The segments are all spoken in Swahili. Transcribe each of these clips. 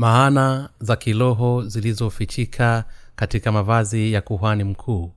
maana za kiroho zilizofichika katika mavazi ya kuhani mkuu.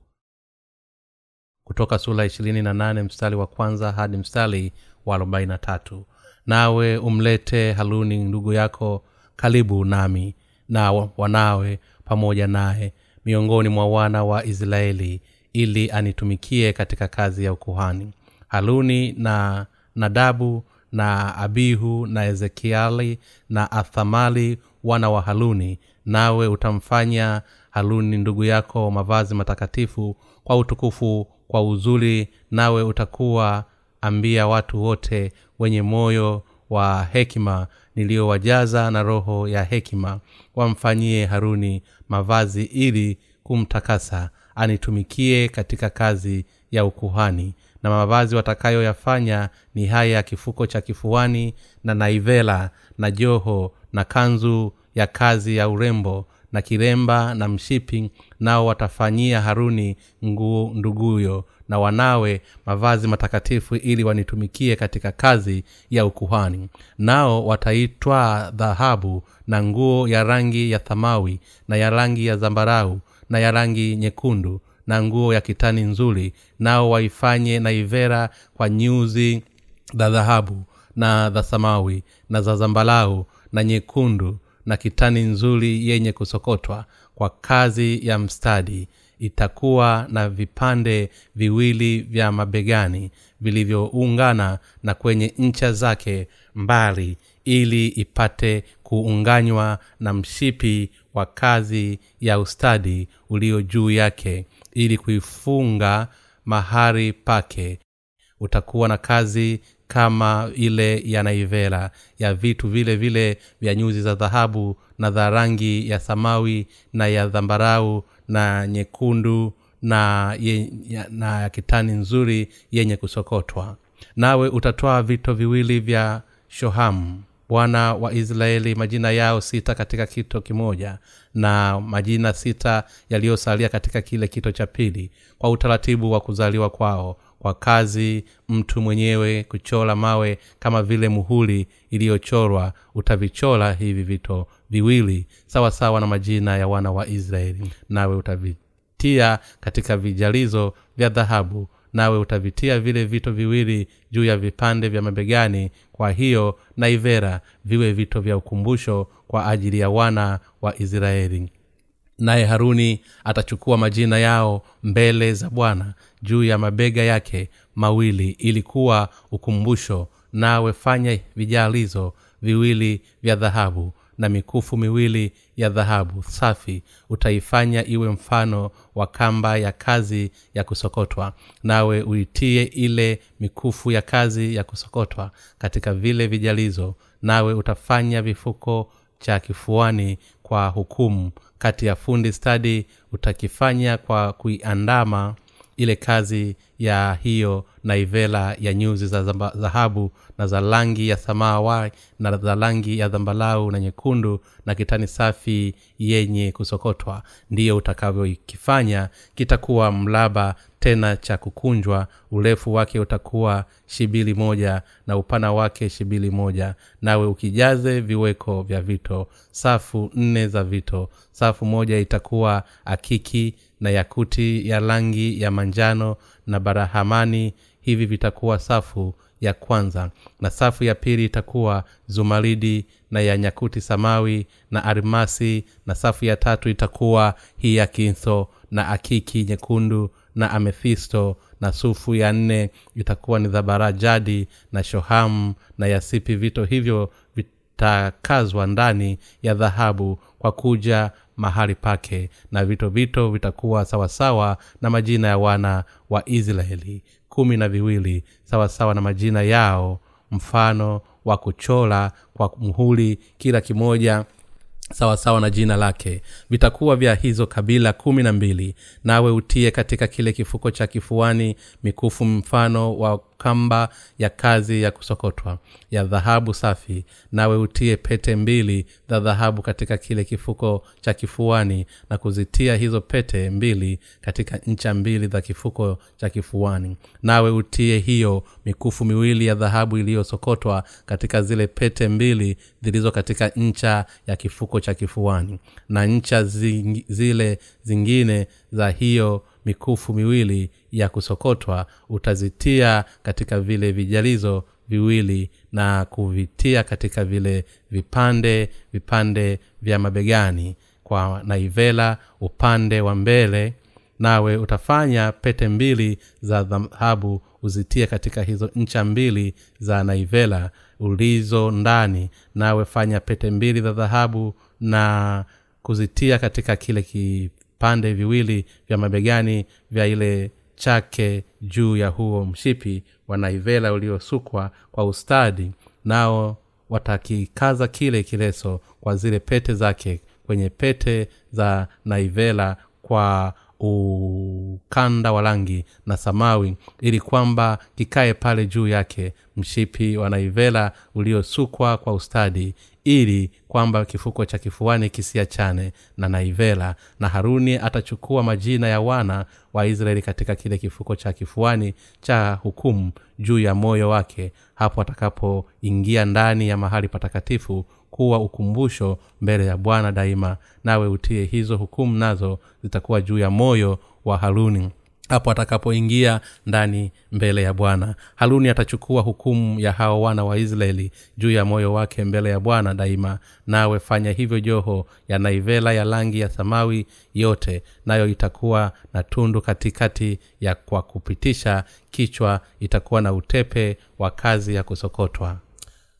Kutoka sura ishirini na nane mstari wa kwanza hadi mstari wa arobaini na tatu. Nawe umlete haluni ndugu yako karibu nami na wanawe pamoja naye miongoni mwa wana wa israeli ili anitumikie katika kazi ya ukuhani. Haruni na nadabu na abihu na ezekiali na athamali wana wa haluni nawe utamfanya haluni ndugu yako mavazi matakatifu kwa utukufu kwa uzuri nawe utakuwa ambia watu wote wenye moyo wa hekima niliyowajaza na roho ya hekima wamfanyie haruni mavazi ili kumtakasa anitumikie katika kazi ya ukuhani. Na mavazi watakayoyafanya ni haya ya kifuko cha kifuani na naivela na joho na kanzu ya kazi ya urembo na kiremba na mshipi nao watafanyia haruni nguo nduguyo na wanawe mavazi matakatifu ili wanitumikie katika kazi ya ukuhani. Nao wataitwa dhahabu na nguo ya rangi ya thamawi na ya rangi ya zambarau na ya rangi nyekundu na nguo ya kitani nzuri nao waifanye na ivera kwa nyuzi za dhahabu na za samawi na za zambalau na nyekundu na kitani nzuri yenye kusokotwa kwa kazi ya mstadi itakuwa na vipande viwili vya mabegani vilivyoungana na kwenye ncha zake mbali ili ipate kuunganywa na mshipi wa kazi ya ustadi ulio juu yake ili kuifunga mahari pake. Utakuwa na kazi kama ile ya naivela ya vitu vile vile vya nyuzi za dhahabu na za rangi ya samawi na ya dhambarau na nyekundu na ye, ya, na ya kitani nzuri yenye kusokotwa. Nawe utatwaa vito viwili vya shohamu bwana wa israeli majina yao sita katika kito kimoja na majina sita yaliyosalia katika kile kito cha pili kwa utaratibu wa kuzaliwa kwao kwa kazi mtu mwenyewe kuchora mawe kama vile muhuli iliyochorwa utavichora hivi vito viwili sawa sawa na majina ya wana wa israeli. Nawe utavitia katika vijalizo vya dhahabu nawe utavitia vile vito viwili juu ya vipande vya mabegani. Kwa hiyo naivera viwe vito vya ukumbusho kwa ajili ya wana wa israeli naye haruni atachukua majina yao mbele za bwana juu ya mabega yake mawili. Ili kuwa ukumbusho nawe fanya vijalizo viwili vya dhahabu na mikufu miwili ya dhahabu. Safi utaifanya iwe mfano wa kamba ya kazi ya kusokotwa nawe uitie ile mikufu ya kazi ya kusokotwa katika vile vijalizo nawe utafanya vifuko cha kifuani kwa hukumu. Kati ya fundi stadi utakifanya kwa kuiandama ile kazi ya hiyo naivela ya nyuzi za dhahabu na za rangi ya samawa na za rangi ya dhambalau na nyekundu na kitani safi yenye kusokotwa. Ndiyo utakavyokifanya kitakuwa mlaba tena cha kukunjwa urefu wake utakuwa shibili moja na upana wake shibili moja. Nawe ukijaze viweko vya vito safu nne za vito. Safu moja itakuwa akiki na yakuti ya rangi ya manjano na barahamani hivi vitakuwa safu ya kwanza na safu ya pili itakuwa zumaridi na ya nyakuti samawi na arimasi na safu ya tatu itakuwa kinso na akiki nyekundu na amethisto na sufu ya nne itakuwa ni dhabarajadi na shohamu na yasipi vito hivyo vitakazwa ndani ya dhahabu kwa kuja mahali pake na vito vito vitakuwa sawasawa na majina ya wana wa israeli kumi na viwili sawasawa na majina yao mfano wa kuchola kwa mhuli kila kimoja sawasawa sawa na jina lake. Vitakuwa vya hizo kabila kumi na mbili. Nawe utie katika kile kifuko cha kifuani mikufu mfano wa kamba ya kazi ya kusokotwa ya dhahabu safi nawe utie pete mbili za dhahabu katika kile kifuko cha kifuani na kuzitia hizo pete mbili katika ncha mbili za kifuko cha kifuani. Nawe utie hiyo mikufu miwili ya dhahabu iliyosokotwa katika zile pete mbili zilizo katika ncha ya kifuko cha kifuani. Na ncha zile zingine za hiyo mikufu miwili ya kusokotwa utazitia katika vile vijalizo viwili na kuvitia katika vile vipande vipande vya mabegani kwa naivela upande wa mbele. Nawe utafanya pete mbili za dhahabu uzitie katika hizo ncha mbili za naivela ulizo ndani. Nawe fanya pete mbili za dhahabu na kuzitia katika kile vipande viwili vya mabegani vya ile chake juu ya huo mshipi wa naivela uliosukwa kwa ustadi nao watakikaza kile kileso kwa zile pete zake kwenye pete za naivela kwa ukanda wa rangi na samawi ili kwamba kikae pale juu yake mshipi wa naivela uliosukwa kwa ustadi ili kwamba kifuko cha kifuani kisiachane na naivela na haruni atachukua majina ya wana wa israeli katika kile kifuko cha kifuani cha hukumu juu ya moyo wake hapo atakapoingia ndani ya mahali patakatifu kuwa ukumbusho mbele ya bwana daima. Nawe utie hizo hukumu nazo zitakuwa juu ya moyo wa haruni hapo atakapoingia ndani mbele ya bwana. Haruni atachukua hukumu ya hao wana wa israeli juu ya moyo wake mbele ya bwana daima. Nawe fanya hivyo joho ya naivela ya rangi ya samawi yote nayo itakuwa na tundu katikati ya kwa kupitisha kichwa itakuwa na utepe wa kazi ya kusokotwa.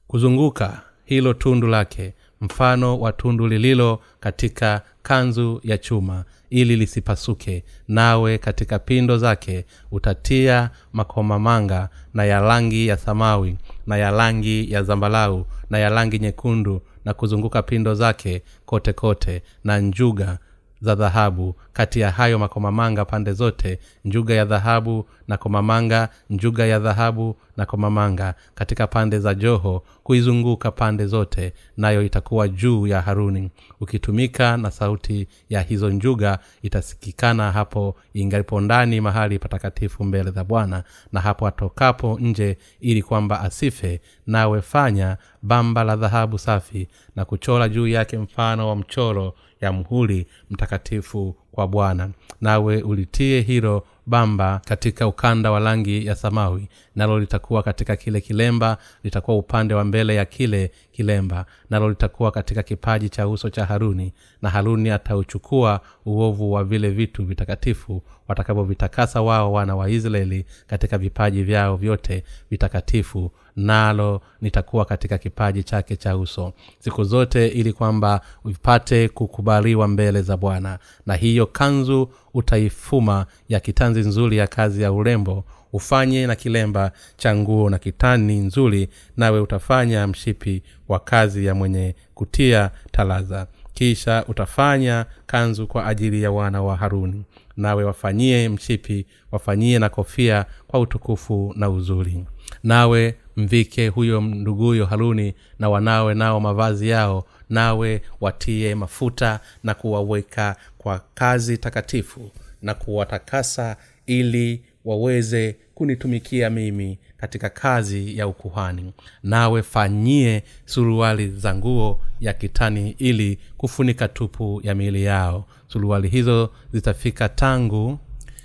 Kuzunguka hilo tundu lake mfano wa tundu lililo katika kanzu ya chuma ili lisipasuke nawe katika pindo zake utatia makomamanga na ya rangi ya samawi na ya rangi ya zambalau na ya rangi nyekundu na kuzunguka pindo zake kote kote na njuga za dhahabu. Kati ya hayo makomamanga pande zote njuga ya dhahabu na komamanga njuga ya dhahabu na komamanga. Katika pande za joho kuizunguka pande zote nayo itakuwa juu ya haruni. Ukitumika na sauti ya hizo njuga itasikikana hapo ingalipo ndani mahali patakatifu mbele za bwana na hapo atokapo nje ili kwamba asife nawe fanya bamba la dhahabu safi na kuchora juu yake mfano wa mchoro ya mhuri mtakatifu kwa bwana. Nawe ulitie hilo bamba katika ukanda wa rangi ya samawi nalo litakuwa katika kile kilemba litakuwa upande wa mbele ya kile kilemba nalo litakuwa katika kipaji cha uso cha haruni na haruni atauchukua uovu wa vile vitu vitakatifu watakavyovitakasa wao wana wa israeli katika vipaji vyao vyote vitakatifu. Nalo nitakuwa katika kipaji chake cha uso. Siku zote ili kwamba vipate kukubaliwa mbele za bwana. Na hiyo kanzu utaifuma ya kitanzi nzuri ya kazi ya urembo ufanye na kilemba cha nguo na kitani nzuri nawe utafanya mshipi wa kazi ya mwenye kutia talaza. Kisha utafanya kanzu kwa ajili ya wana wa haruni. Nawe wafanyie mshipi wafanyie na kofia kwa utukufu na uzuri. Nawe mvike huyo nduguyo haruni na wanawe nao mavazi yao. Nawe watie mafuta na kuwaweka kwa kazi takatifu na kuwatakasa ili waweze kunitumikia mimi katika kazi ya ukuhani. Nawe fanyie suruali za nguo ya kitani ili kufunika tupu ya miili yao. Suruali hizo zitafika tangu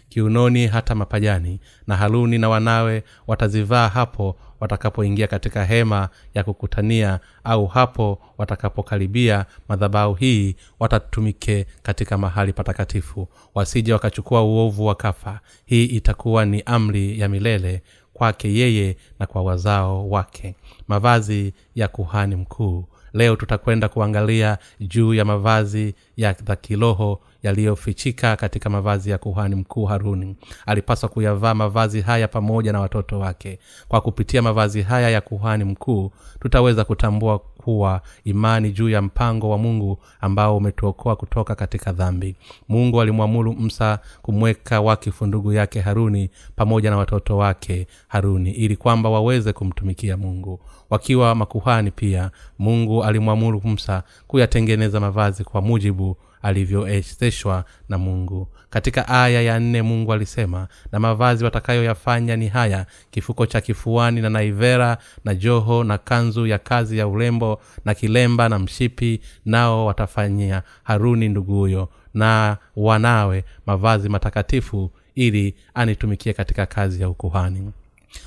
kiunoni hata mapajani na haruni na wanawe watazivaa hapo watakapoingia katika hema ya kukutania au hapo watakapokaribia madhabahu hii watatumike katika mahali patakatifu. Wasije wakachukua uovu wa kafa. Hii itakuwa ni amri ya milele kwake yeye na kwa wazao wake. Mavazi ya kuhani mkuu. Leo tutakwenda kuangalia juu ya mavazi ya za kiroho yaliyofichika katika mavazi ya kuhani mkuu haruni. Alipaswa kuyavaa mavazi haya pamoja na watoto wake. Kwa kupitia mavazi haya ya kuhani mkuu tutaweza kutambua kuwa imani juu ya mpango wa mungu ambao umetuokoa kutoka katika dhambi. Mungu alimwamuru msa kumweka wakifu ndugu yake haruni pamoja na watoto wake haruni ili kwamba waweze kumtumikia mungu. Wakiwa makuhani pia mungu alimwamuru msa kuyatengeneza mavazi kwa mujibu alivyoezeshwa na mungu. Katika aya ya nne mungu alisema na mavazi watakayoyafanya ni haya kifuko cha kifuani na naivera na joho na kanzu ya kazi ya urembo na kilemba na mshipi nao watafanyia haruni nduguyo. Na wanawe mavazi matakatifu ili anitumikie katika kazi ya ukuhani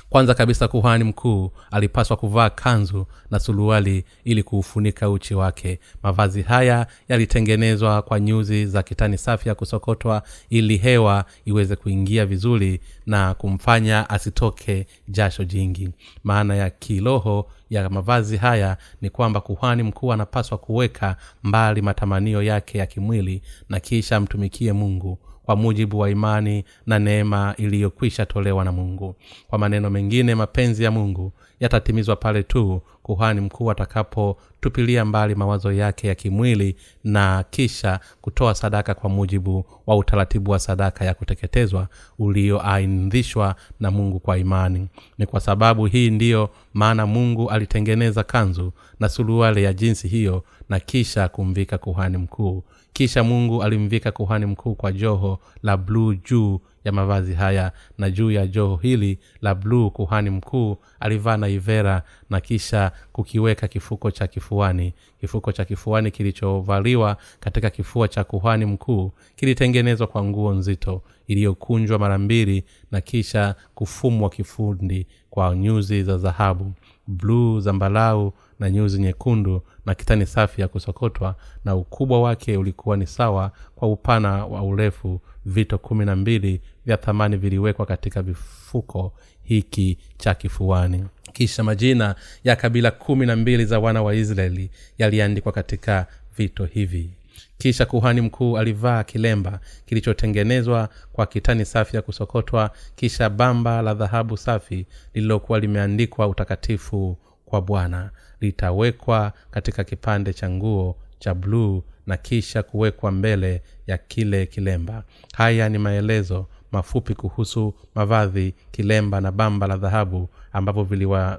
kwanza kabisa kuhani mkuu alipaswa kuvaa kanzu na suruali ili kuufunika uchi wake. Mavazi haya yalitengenezwa kwa nyuzi za kitani safi ya kusokotwa ili hewa iweze kuingia vizuri na kumfanya asitoke jasho jingi. Maana ya kiroho ya mavazi haya ni kwamba kuhani mkuu anapaswa kuweka mbali matamanio yake ya kimwili na kisha amtumikie mungu kwa mujibu wa imani na neema iliyokwisha tolewa na mungu. Kwa maneno mengine mapenzi ya mungu yatatimizwa pale tu kuhani mkuu atakapotupilia mbali mawazo yake ya kimwili na kisha kutoa sadaka kwa mujibu wa utaratibu wa sadaka ya kuteketezwa ulioaindhishwa na mungu kwa imani. Ni kwa sababu hii ndiyo maana mungu alitengeneza kanzu na suruale ya jinsi hiyo na kisha kumvika kuhani mkuu kisha mungu alimvika kuhani mkuu kwa joho la bluu juu ya mavazi haya na juu ya joho hili la bluu kuhani mkuu alivaa na ivera na kisha kukiweka kifuko cha kifuani. Kifuko cha kifuani kilichovaliwa katika kifua cha kuhani mkuu kilitengenezwa kwa nguo nzito iliyokunjwa mara mbili na kisha kufumwa kifundi kwa nyuzi za dhahabu bluu zambalau na nyuzi nyekundu na kitani safi ya kusokotwa na ukubwa wake ulikuwa ni sawa kwa upana wa urefu vito kumi na mbili vya thamani viliwekwa katika vifuko hiki cha kifuani. Kisha majina ya kabila kumi na mbili za wana wa israeli yaliandikwa katika vito hivi. Kisha kuhani mkuu alivaa kilemba kilichotengenezwa kwa kitani safi ya kusokotwa kisha bamba la dhahabu safi lililokuwa limeandikwa utakatifu kwa bwana litawekwa katika kipande cha nguo cha bluu na kisha kuwekwa mbele ya kile kilemba. Haya ni maelezo mafupi kuhusu mavazi kilemba na bamba la dhahabu ambavyo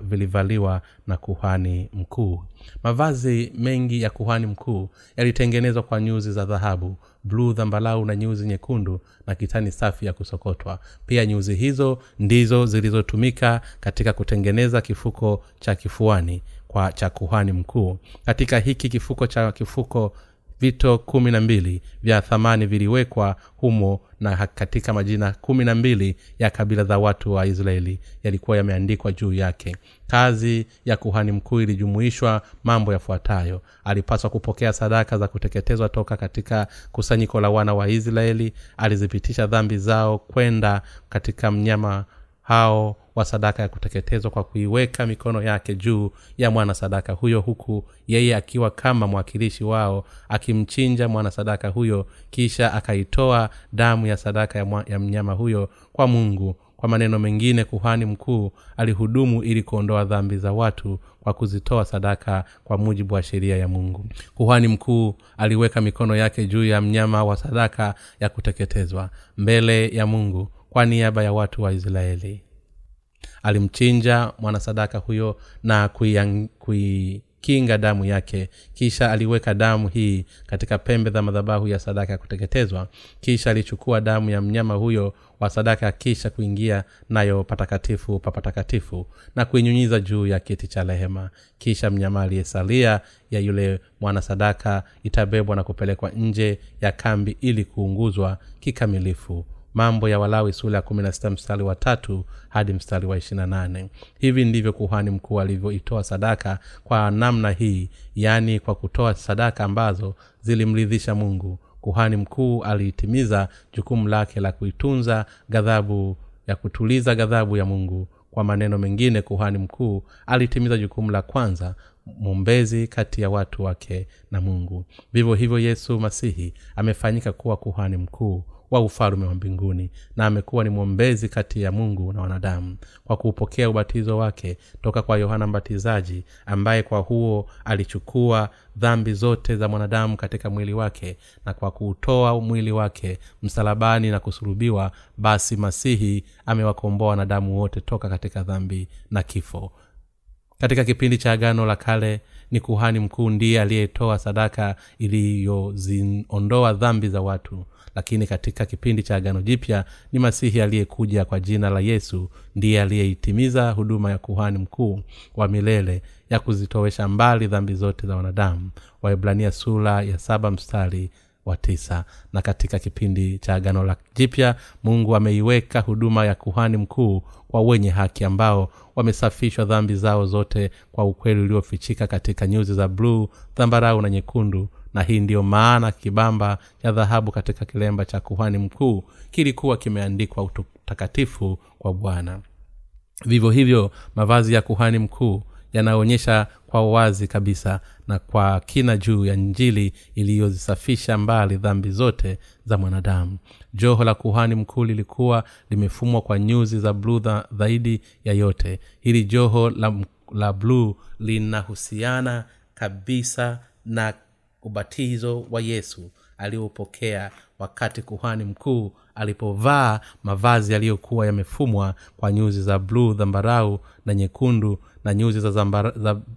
vilivaliwa na kuhani mkuu. Mavazi mengi ya kuhani mkuu yalitengenezwa kwa nyuzi za dhahabu bluu dhambalau na nyuzi nyekundu na kitani safi ya kusokotwa. Pia nyuzi hizo ndizo zilizotumika katika kutengeneza kifuko cha kifuani kwa cha kuhani mkuu. Katika hiki kifuko cha kifuko vito kumi na mbili vya thamani viliwekwa humo na katika majina kumi na mbili ya kabila za watu wa israeli yalikuwa yameandikwa juu yake. Kazi ya kuhani mkuu ilijumuishwa mambo yafuatayo. Alipaswa kupokea sadaka za kuteketezwa toka katika kusanyiko la wana wa israeli. Alizipitisha dhambi zao kwenda katika mnyama hao wa sadaka ya kuteketezwa kwa kuiweka mikono yake juu ya mwana sadaka huyo huku yeye akiwa kama mwakilishi wao akimchinja mwana sadaka huyo kisha akaitoa damu ya sadaka ya, mwa, ya mnyama huyo kwa mungu. Kwa maneno mengine kuhani mkuu alihudumu ili kuondoa dhambi za watu kwa kuzitoa sadaka kwa mujibu wa sheria ya mungu. Kuhani mkuu aliweka mikono yake juu ya mnyama wa sadaka ya kuteketezwa mbele ya mungu kwa niaba ya watu wa israeli. Alimchinja mwanasadaka huyo na kuikinga kui damu yake. Kisha aliweka damu hii katika pembe za madhabahu ya sadaka ya kuteketezwa. Kisha alichukua damu ya mnyama huyo wa sadaka kisha kuingia nayo patakatifu pa patakatifu na kuinyunyiza juu ya kiti cha rehema. Kisha mnyama aliyesalia ya yule mwanasadaka itabebwa na kupelekwa nje ya kambi ili kuunguzwa kikamilifu mambo ya walawi sula ya kumi na sita mstari wa tatu hadi mstari wa ishirina nane. Hivi ndivyo kuhani mkuu alivyoitoa sadaka kwa namna hii yaani kwa kutoa sadaka ambazo zilimridhisha mungu. Kuhani mkuu aliitimiza jukumu lake la kuitunza ghadhabu ya kutuliza ghadhabu ya mungu. Kwa maneno mengine kuhani mkuu alitimiza jukumu la kwanza mwombezi kati ya watu wake na mungu. Vivyo hivyo yesu masihi amefanyika kuwa kuhani mkuu wa ufalume wa mbinguni na amekuwa ni mwombezi kati ya mungu na wanadamu kwa kuupokea ubatizo wake toka kwa yohana mbatizaji ambaye kwa huo alichukua dhambi zote za mwanadamu katika mwili wake na kwa kuutoa mwili wake msalabani na kusulubiwa basi masihi amewakomboa wanadamu wote toka katika dhambi na kifo. Katika kipindi cha agano la kale ni kuhani mkuu ndiye aliyetoa sadaka iliyoziondoa dhambi za watu lakini katika kipindi cha agano jipya ni masihi aliyekuja kwa jina la yesu ndiye aliyeitimiza huduma ya kuhani mkuu wa milele ya kuzitowesha mbali dhambi zote za wanadamu. Waibrania sura ya saba mstari wa tisa. Na katika kipindi cha agano la jipya mungu ameiweka huduma ya kuhani mkuu kwa wenye haki ambao wamesafishwa dhambi zao zote kwa ukweli uliofichika katika nyuzi za bluu dhambarau na nyekundu na hii ndiyo maana kibamba cha dhahabu katika kilemba cha kuhani mkuu kilikuwa kimeandikwa utakatifu kwa bwana. Vivyo hivyo mavazi ya kuhani mkuu yanaonyesha kwa wazi kabisa na kwa kina juu ya njili iliyozisafisha mbali dhambi zote za mwanadamu. Joho la kuhani mkuu lilikuwa limefumwa kwa nyuzi za bluu zaidi ya yote. Hili joho la, la bluu linahusiana kabisa na ubatizo wa yesu aliopokea wakati kuhani mkuu alipovaa mavazi yaliyokuwa yamefumwa kwa nyuzi za bluu dhambarau na nyekundu na nyuzi za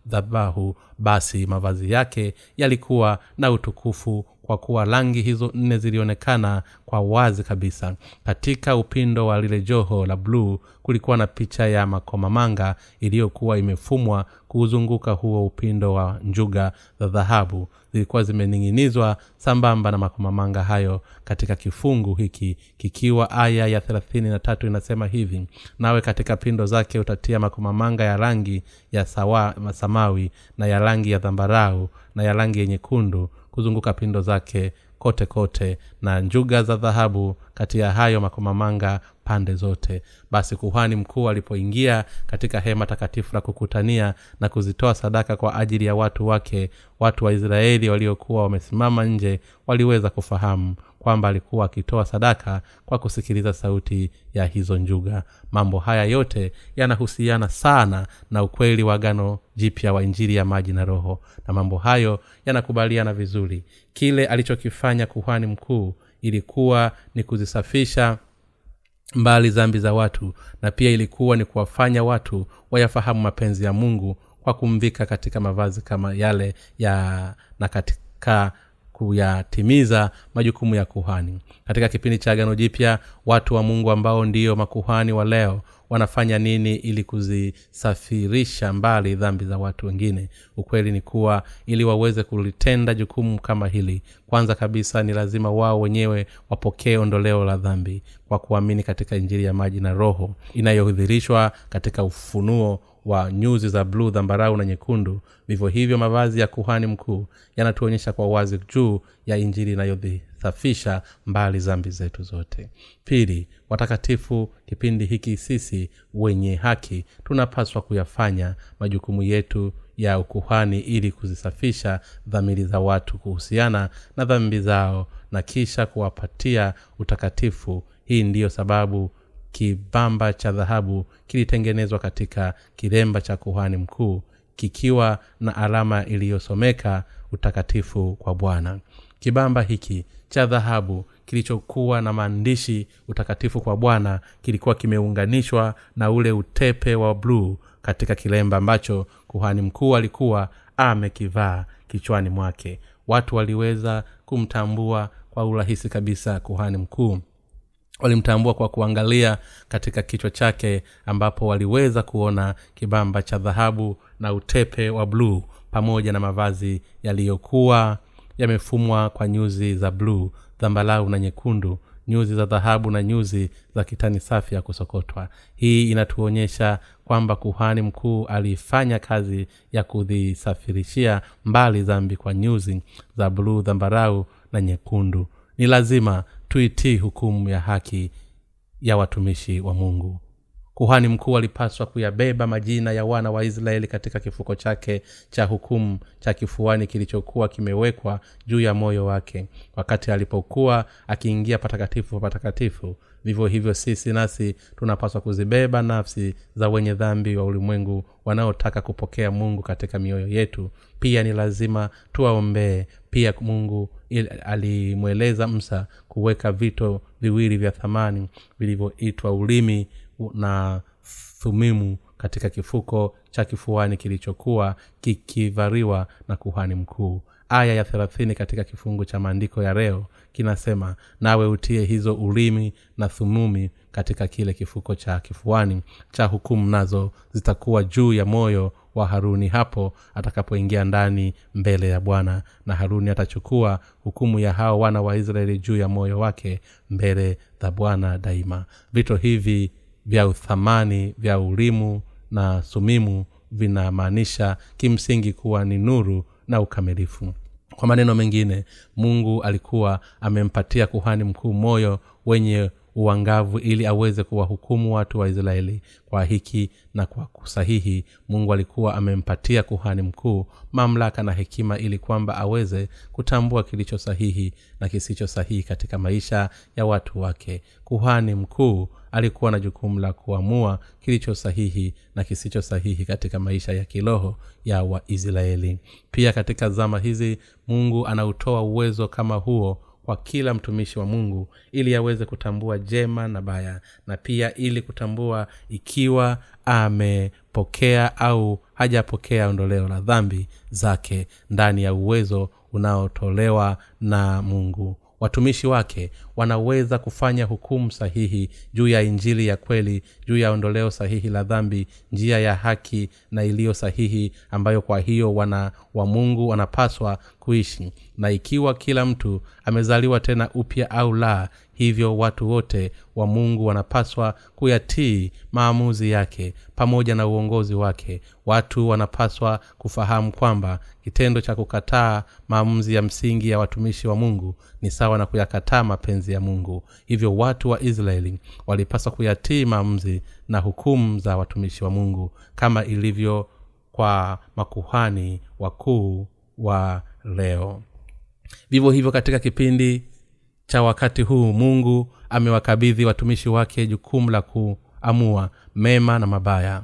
dhabahu basi mavazi yake yalikuwa na utukufu kwa kuwa rangi hizo nne zilionekana kwa wazi kabisa. Katika upindo wa lile joho la bluu kulikuwa na picha ya makomamanga iliyokuwa imefumwa kuuzunguka huo upindo wa njuga za dhahabu zilikuwa zimening'inizwa sambamba na makomamanga hayo katika kifungu hiki kikiwa aya ya thelathini na tatu inasema hivi nawe katika pindo zake utatia makomamanga ya rangi ya sawa, samawi na ya rangi ya dhambarau na ya rangi yenyekundu kuzunguka pindo zake kote kote na njuga za dhahabu kati ya hayo makomamanga pande zote. Basi kuhani mkuu alipoingia katika hema takatifu la kukutania na kuzitoa sadaka kwa ajili ya watu wake watu wa israeli waliokuwa wamesimama nje waliweza kufahamu kwamba alikuwa akitoa sadaka kwa kusikiliza sauti ya hizo njuga. Mambo haya yote yanahusiana sana na ukweli wa gano jipya wa injili ya maji na roho. Na mambo hayo yanakubaliana vizuri. Kile alichokifanya kuhani mkuu ilikuwa ni kuzisafisha mbali zambi za watu na pia ilikuwa ni kuwafanya watu wayafahamu mapenzi ya mungu kwa kumvika katika mavazi kama yale ya na katika kuyatimiza majukumu ya kuhani. Katika kipindi cha agano jipya watu wa mungu ambao ndio makuhani wa leo wanafanya nini ili kuzisafirisha mbali dhambi za watu wengine. Ukweli ni kuwa ili waweze kulitenda jukumu kama hili kwanza kabisa ni lazima wao wenyewe wapokee ondoleo la dhambi kwa kuamini katika injili ya maji na roho inayohudhirishwa katika ufunuo wa nyuzi za bluu dhambarau na nyekundu vivyo hivyo mavazi ya kuhani mkuu yanatuonyesha kwa wazi juu ya injili inayodhisafisha mbali zambi zetu zote. Pili watakatifu kipindi hiki sisi wenye haki tunapaswa kuyafanya majukumu yetu ya ukuhani ili kuzisafisha dhamiri za watu kuhusiana na dhambi zao na kisha kuwapatia utakatifu. Hii ndiyo sababu kibamba cha dhahabu kilitengenezwa katika kilemba cha kuhani mkuu kikiwa na alama iliyosomeka utakatifu kwa bwana. Kibamba hiki cha dhahabu kilichokuwa na maandishi utakatifu kwa bwana kilikuwa kimeunganishwa na ule utepe wa bluu katika kilemba ambacho kuhani mkuu alikuwa amekivaa kichwani mwake. Watu waliweza kumtambua kwa urahisi kabisa kuhani mkuu walimtambua kwa kuangalia katika kichwa chake ambapo waliweza kuona kibamba cha dhahabu na utepe wa bluu pamoja na mavazi yaliyokuwa yamefumwa kwa nyuzi za bluu dhambalau na nyekundu nyuzi za dhahabu na nyuzi za kitani safi ya kusokotwa. Hii inatuonyesha kwamba kuhani mkuu aliifanya kazi ya kuzisafirishia mbali dhambi kwa nyuzi za bluu dhambarau na nyekundu. Ni lazima tuitii hukumu ya haki ya watumishi wa mungu. Kuhani mkuu alipaswa kuyabeba majina ya wana wa israeli katika kifuko chake cha hukumu cha kifuani kilichokuwa kimewekwa juu ya moyo wake. Wakati alipokuwa akiingia patakatifu patakatifu vivyo hivyo sisi nasi tunapaswa kuzibeba nafsi za wenye dhambi wa ulimwengu wanaotaka kupokea mungu katika mioyo yetu. Pia ni lazima tuwaombee pia mungu alimweleza msa kuweka vito viwili vya thamani vilivyoitwa ulimi na thumimu katika kifuko cha kifuani kilichokuwa kikivariwa na kuhani mkuu. Aya ya thelathini katika kifungu cha maandiko ya leo kinasema nawe utie hizo ulimi na thumumi katika kile kifuko cha kifuani cha hukumu nazo zitakuwa juu ya moyo wa haruni hapo atakapoingia ndani mbele ya bwana na haruni atachukua hukumu ya hao wana wa israeli juu ya moyo wake mbele za bwana daima. Vito hivi vya uthamani vya ulimu na sumimu vinamaanisha kimsingi kuwa ni nuru na ukamilifu. Kwa maneno mengine mungu alikuwa amempatia kuhani mkuu moyo wenye uangavu ili aweze kuwahukumu watu wa israeli kwa hiki na kwa kusahihi. Mungu alikuwa amempatia kuhani mkuu mamlaka na hekima ili kwamba aweze kutambua kilicho sahihi na kisicho sahihi katika maisha ya watu wake. Kuhani mkuu alikuwa na jukumu la kuamua kilicho sahihi na kisicho sahihi katika maisha ya kiroho ya waisraeli. Pia katika zama hizi mungu anautoa uwezo kama huo kwa kila mtumishi wa mungu ili aweze kutambua jema na baya na pia ili kutambua ikiwa amepokea au hajapokea ondoleo la dhambi zake ndani ya uwezo unaotolewa na mungu. Watumishi wake wanaweza kufanya hukumu sahihi juu ya injili ya kweli juu ya ondoleo sahihi la dhambi njia ya haki na iliyo sahihi ambayo kwa hiyo wana wa mungu wanapaswa kuishi na ikiwa kila mtu amezaliwa tena upya au la hivyo watu wote wa mungu wanapaswa kuyatii maamuzi yake pamoja na uongozi wake. Watu wanapaswa kufahamu kwamba kitendo cha kukataa maamuzi ya msingi ya watumishi wa mungu ni sawa na kuyakataa mapenzi ya mungu. Hivyo watu wa israeli walipaswa kuyatii maamuzi na hukumu za watumishi wa mungu kama ilivyo kwa makuhani wakuu wa leo vivyo hivyo katika kipindi cha wakati huu mungu amewakabidhi watumishi wake jukumu la kuamua mema na mabaya.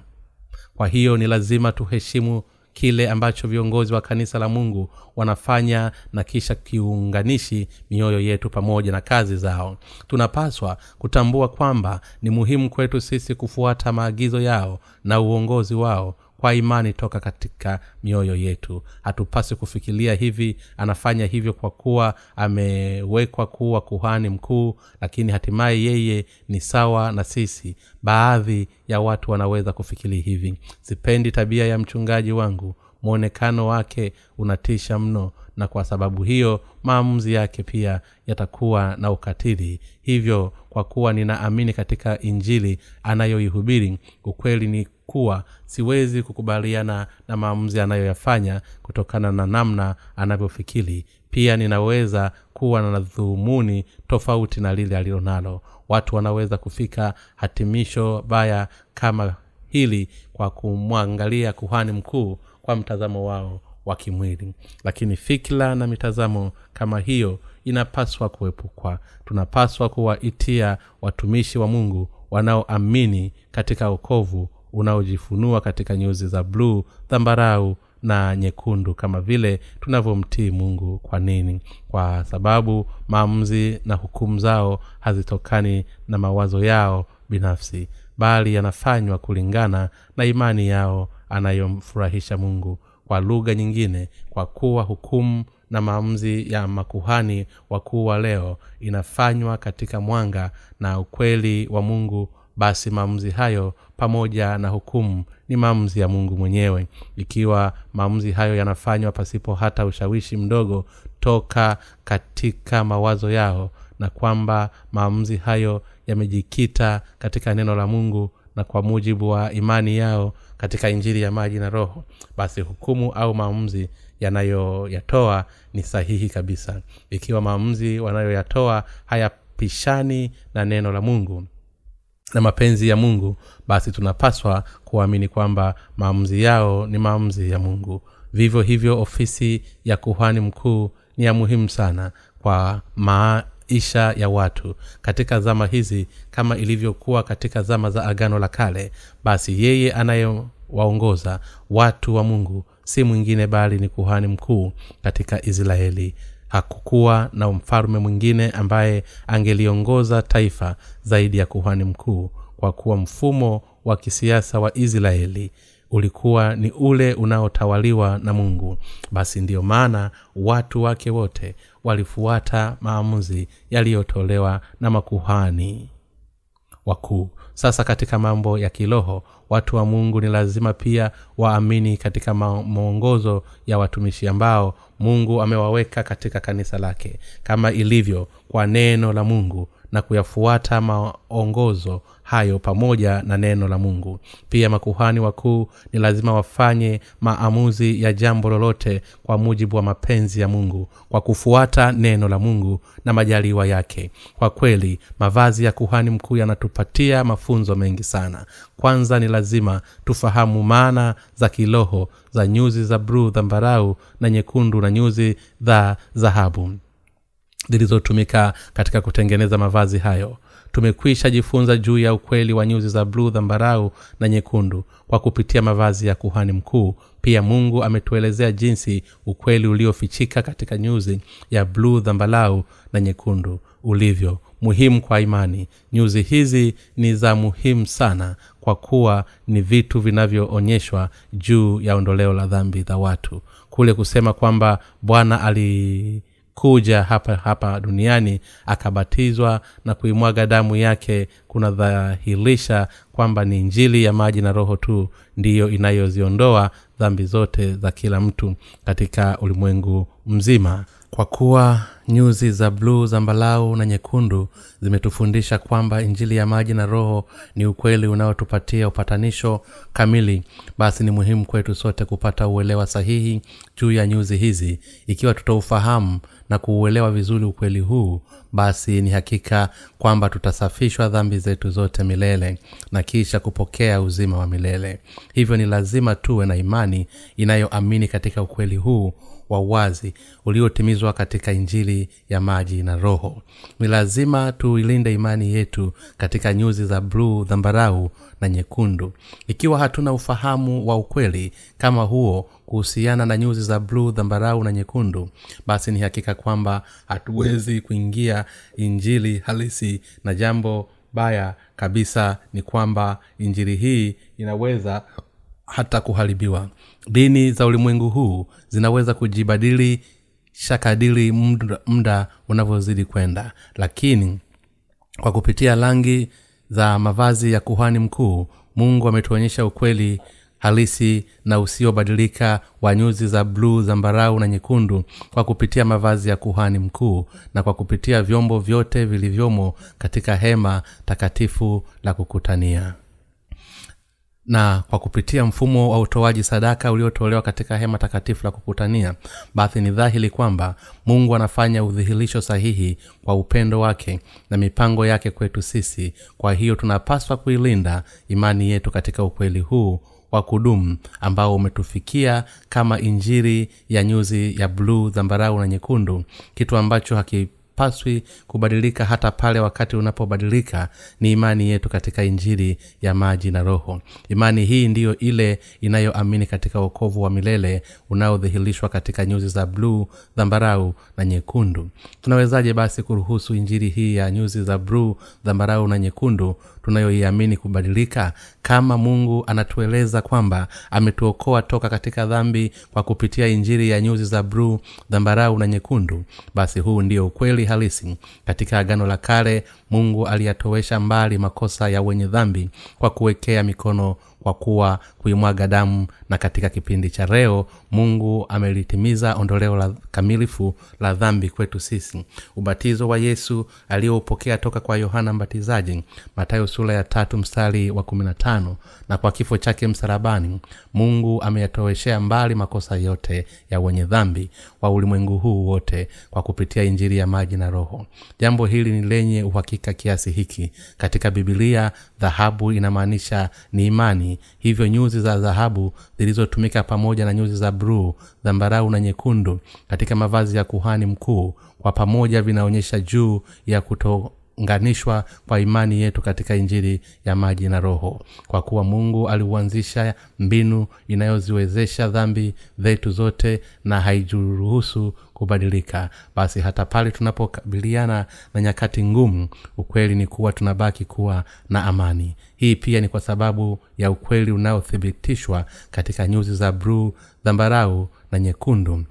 Kwa hiyo ni lazima tuheshimu kile ambacho viongozi wa kanisa la mungu wanafanya na kisha kiunganishi mioyo yetu pamoja na kazi zao. Tunapaswa kutambua kwamba ni muhimu kwetu sisi kufuata maagizo yao na uongozi wao kwa imani toka katika mioyo yetu. Hatupasi kufikiria hivi anafanya hivyo kwa kuwa amewekwa kuwa kuhani mkuu lakini hatimaye yeye ni sawa na sisi. Baadhi ya watu wanaweza kufikiri hivi. Sipendi tabia ya mchungaji wangu. Mwonekano wake unatisha mno na kwa sababu hiyo maamuzi yake pia yatakuwa na ukatili. Hivyo kwa kuwa ninaamini katika injili anayoihubiri ukweli ni kuwa siwezi kukubaliana na maamuzi anayoyafanya kutokana na namna anavyofikiri. Pia ninaweza kuwa na dhumuni tofauti na lile alilonalo watu wanaweza kufika hatimisho baya kama hili kwa kumwangalia kuhani mkuu kwa mtazamo wao wa kimwili. Lakini fikira na mitazamo kama hiyo inapaswa kuepukwa. Tunapaswa kuwaitia watumishi wa mungu wanaoamini katika okovu unaojifunua katika nyuzi za bluu dhambarau na nyekundu kama vile tunavyomtii mungu. Kwa nini? Kwa sababu maamuzi na hukumu zao hazitokani na mawazo yao binafsi bali yanafanywa kulingana na imani yao anayomfurahisha mungu. Kwa lugha nyingine kwa kuwa hukumu na maamuzi ya makuhani wakuu wa leo inafanywa katika mwanga na ukweli wa mungu basi maamuzi hayo pamoja na hukumu ni maamuzi ya mungu mwenyewe. Ikiwa maamuzi hayo yanafanywa pasipo hata ushawishi mdogo toka katika mawazo yao na kwamba maamuzi hayo yamejikita katika neno la mungu na kwa mujibu wa imani yao katika injili ya maji na roho basi hukumu au maamuzi yanayoyatoa ni sahihi kabisa. Ikiwa maamuzi wanayoyatoa hayapishani na neno la mungu na mapenzi ya mungu basi tunapaswa kuamini kwamba maamuzi yao ni maamuzi ya mungu. Vivyo hivyo ofisi ya kuhani mkuu ni ya muhimu sana kwa maisha ya watu. Katika zama hizi kama ilivyokuwa katika zama za agano la kale basi yeye anayewaongoza watu wa mungu si mwingine bali ni kuhani mkuu katika israeli hakukuwa na mfalme mwingine ambaye angeliongoza taifa zaidi ya kuhani mkuu kwa kuwa mfumo wa kisiasa wa israeli ulikuwa ni ule unaotawaliwa na mungu. Basi ndiyo maana watu wake wote walifuata maamuzi yaliyotolewa na makuhani wakuu. Sasa katika mambo ya kiroho watu wa mungu ni lazima pia waamini katika maongozo ya watumishi ambao mungu amewaweka katika kanisa lake kama ilivyo kwa neno la mungu na kuyafuata maongozo hayo pamoja na neno la mungu. Pia makuhani wakuu ni lazima wafanye maamuzi ya jambo lolote kwa mujibu wa mapenzi ya mungu kwa kufuata neno la mungu na majaliwa yake. Kwa kweli mavazi ya kuhani mkuu yanatupatia mafunzo mengi sana. Kwanza ni lazima tufahamu maana za kiroho za nyuzi za bruu dhambarau na nyekundu na nyuzi za dhahabu zilizotumika katika kutengeneza mavazi hayo tumekwisha jifunza juu ya ukweli wa nyuzi za bluu dhambarau na nyekundu kwa kupitia mavazi ya kuhani mkuu. Pia mungu ametuelezea jinsi ukweli uliofichika katika nyuzi ya bluu dhambalau na nyekundu ulivyo muhimu kwa imani. Nyuzi hizi ni za muhimu sana kwa kuwa ni vitu vinavyoonyeshwa juu ya ondoleo la dhambi za watu. Kule kusema kwamba bwana ali kuja hapa hapa duniani akabatizwa na kuimwaga damu yake kunadhahirisha kwamba ni njili ya maji na roho tu ndiyo inayoziondoa dhambi zote za kila mtu katika ulimwengu mzima. Kwa kuwa nyuzi za bluu zambalau na nyekundu zimetufundisha kwamba injili ya maji na roho ni ukweli unaotupatia upatanisho kamili basi ni muhimu kwetu sote kupata uelewa sahihi juu ya nyuzi hizi. Ikiwa tutaufahamu na kuuelewa vizuri ukweli huu basi ni hakika kwamba tutasafishwa dhambi zetu zote milele na kisha kupokea uzima wa milele. Hivyo ni lazima tuwe na imani inayoamini katika ukweli huu wa uwazi uliotimizwa katika injili ya maji na roho. Ni lazima tuilinde imani yetu katika nyuzi za bluu dhambarau na nyekundu. Ikiwa hatuna ufahamu wa ukweli kama huo kuhusiana na nyuzi za bluu dhambarau na nyekundu basi ni hakika kwamba hatuwezi kuingia injili halisi na jambo baya kabisa ni kwamba injili hii inaweza hata kuharibiwa dini za ulimwengu huu zinaweza kujibadili shakadili muda, muda unavyozidi kwenda. Lakini kwa kupitia rangi za mavazi ya kuhani mkuu mungu ametuonyesha ukweli halisi na usiobadilika wa nyuzi za bluu zambarau na nyekundu kwa kupitia mavazi ya kuhani mkuu na kwa kupitia vyombo vyote vilivyomo katika hema takatifu la kukutania na kwa kupitia mfumo wa utoaji sadaka uliotolewa katika hema takatifu la kukutania basi ni dhahiri kwamba mungu anafanya udhihirisho sahihi kwa upendo wake na mipango yake kwetu sisi. Kwa hiyo tunapaswa kuilinda imani yetu katika ukweli huu wa kudumu ambao umetufikia kama injiri ya nyuzi ya bluu dhambarau na nyekundu kitu ambacho haki paswi kubadilika hata pale wakati unapobadilika ni imani yetu katika injili ya maji na roho. Imani hii ndiyo ile inayoamini katika uokovu wa milele unaodhihirishwa katika nyuzi za bluu dhambarau na nyekundu. Tunawezaje basi kuruhusu injili hii ya nyuzi za bluu dhambarau na nyekundu tunayoiamini kubadilika. Kama mungu anatueleza kwamba ametuokoa toka katika dhambi kwa kupitia injiri ya nyuzi za bruu dhambarau na nyekundu basi huu ndio ukweli halisi katika agano la kale mungu aliyatowesha mbali makosa ya wenye dhambi kwa kuwekea mikono kwa kuwa kuimwaga damu. Na katika kipindi cha leo mungu amelitimiza ondoleo la kamilifu la dhambi kwetu sisi. Ubatizo wa yesu aliyoupokea toka kwa yohana mbatizaji matayo sura ya tatu mstari wa kumi na tano na kwa kifo chake msalabani mungu ameyatoweshea mbali makosa yote ya wenye dhambi wa ulimwengu huu wote kwa kupitia injiri ya maji na roho. Jambo hili ni lenye uhakika kiasi hiki. Katika bibilia dhahabu inamaanisha ni imani. Hivyo nyuzi za dhahabu zilizotumika pamoja na nyuzi za bruu zambarau na nyekundu katika mavazi ya kuhani mkuu kwa pamoja vinaonyesha juu ya kuto unganishwa kwa imani yetu katika injili ya maji na roho. Kwa kuwa mungu aliuanzisha mbinu inayoziwezesha dhambi zetu zote na haijuruhusu kubadilika. Basi hata pale tunapokabiliana na nyakati ngumu ukweli ni kuwa tunabaki kuwa na amani. Hii pia ni kwa sababu ya ukweli unaothibitishwa katika nyuzi za bruu dhambarau na nyekundu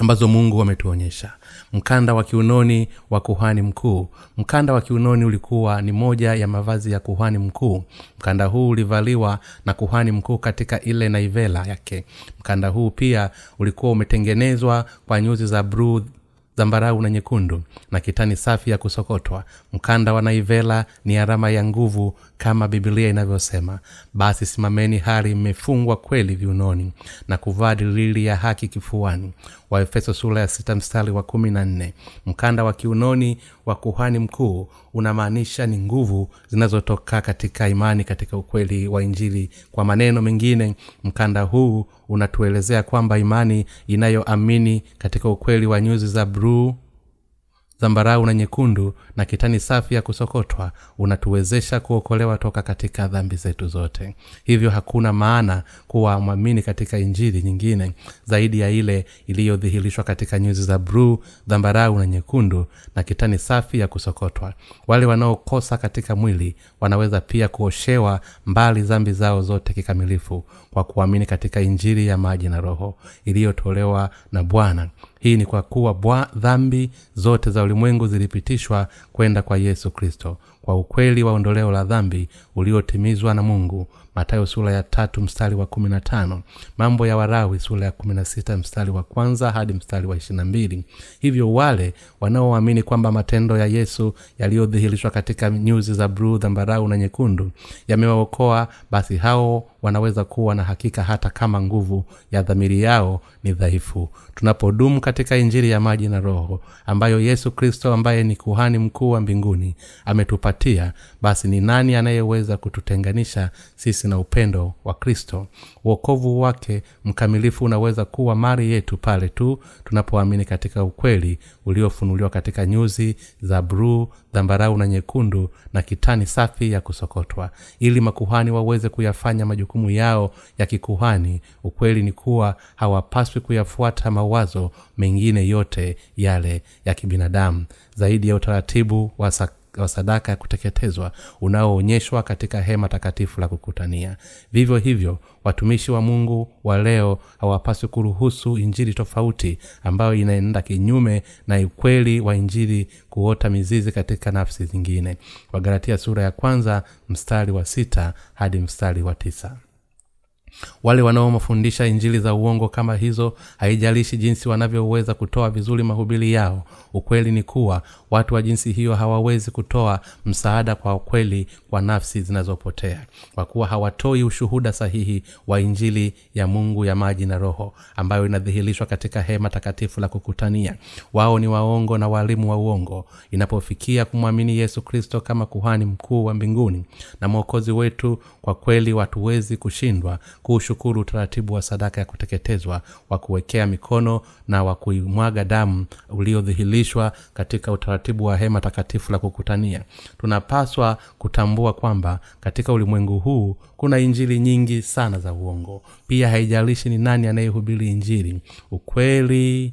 ambazo mungu ametuonyesha. Mkanda wa kiunoni wa kuhani mkuu. Mkanda wa kiunoni ulikuwa ni moja ya mavazi ya kuhani mkuu. Mkanda huu ulivaliwa na kuhani mkuu katika ile naivela yake. Mkanda huu pia ulikuwa umetengenezwa kwa nyuzi za bruu zambarau na nyekundu na kitani safi ya kusokotwa. Mkanda wa naivela ni alama ya nguvu kama bibilia inavyosema. Basi simameni hali mmefungwa kweli viunoni na kuvaa dilili ya haki kifuani. Waefeso sura ya sita mstari wa kumi na nne. Mkanda wa kiunoni wa kuhani mkuu unamaanisha ni nguvu zinazotoka katika imani katika ukweli wa injili. Kwa maneno mengine mkanda huu unatuelezea kwamba imani inayoamini katika ukweli wa nyuzi za bruu zambarau na nyekundu na kitani safi ya kusokotwa unatuwezesha kuokolewa toka katika dhambi zetu zote. Hivyo hakuna maana kuwa mwamini katika injili nyingine zaidi ya ile iliyodhihirishwa katika nyuzi za bruu dhambarau na nyekundu na kitani safi ya kusokotwa. Wale wanaokosa katika mwili wanaweza pia kuoshewa mbali dhambi zao zote kikamilifu kwa kuamini katika injili ya maji na roho iliyotolewa na bwana. Hii ni kwa kuwa bwa dhambi zote za ulimwengu zilipitishwa kwenda kwa yesu kristo. Kwa ukweli wa ondoleo la dhambi uliotimizwa na mungu matayo sura ya tatu mstari wa kumi na tano mambo ya warawi sura ya kumi na sita mstari wa kwanza hadi mstari wa ishirina mbili. Hivyo wale wanaoamini kwamba matendo ya yesu yaliyodhihirishwa katika nyuzi za bluu dhambarau na nyekundu yamewaokoa basi hao wanaweza kuwa na hakika hata kama nguvu ya dhamiri yao ni dhaifu. Tunapodumu katika injili ya maji na roho ambayo yesu kristo ambaye ni kuhani mkuu wa mbinguni ametupatia basi ni nani anayeweza kututenganisha sisi na upendo wa kristo? Uokovu wake mkamilifu unaweza kuwa mali yetu pale tu tunapoamini katika ukweli uliofunuliwa katika nyuzi za bruu dhambarau na nyekundu na kitani safi ya kusokotwa ili makuhani waweze kuyafanya majukumu yao ya kikuhani. Ukweli ni kuwa hawapaswi kuyafuata mawazo mengine yote yale ya kibinadamu. Zaidi ya utaratibu wa wa sadaka ya kuteketezwa unaoonyeshwa katika hema takatifu la kukutania. Vivyo hivyo watumishi wa mungu wa leo hawapaswi kuruhusu injili tofauti ambayo inaenda kinyume na ukweli wa injili kuota mizizi katika nafsi zingine. Wagalatia sura ya kwanza mstari wa sita hadi mstari wa tisa. Wale wanaomafundisha injili za uongo kama hizo haijalishi jinsi wanavyoweza kutoa vizuri mahubiri yao ukweli ni kuwa watu wa jinsi hiyo hawawezi kutoa msaada kwa kweli kwa nafsi zinazopotea. Kwa kuwa hawatoi ushuhuda sahihi wa injili ya mungu ya maji na roho ambayo inadhihirishwa katika hema takatifu la kukutania. Wao ni waongo na walimu wa uongo. Inapofikia kumwamini yesu kristo kama kuhani mkuu wa mbinguni na mwokozi wetu kwa kweli watuwezi kushindwa kuushukuru utaratibu wa sadaka ya kuteketezwa wa kuwekea mikono na wa kuimwaga damu uliodhihirishwa katika utaratibu wa hema takatifu la kukutania. Tunapaswa kutambua kwamba katika ulimwengu huu kuna injili nyingi sana za uongo. Pia haijalishi ni nani anayehubiri injili ukweli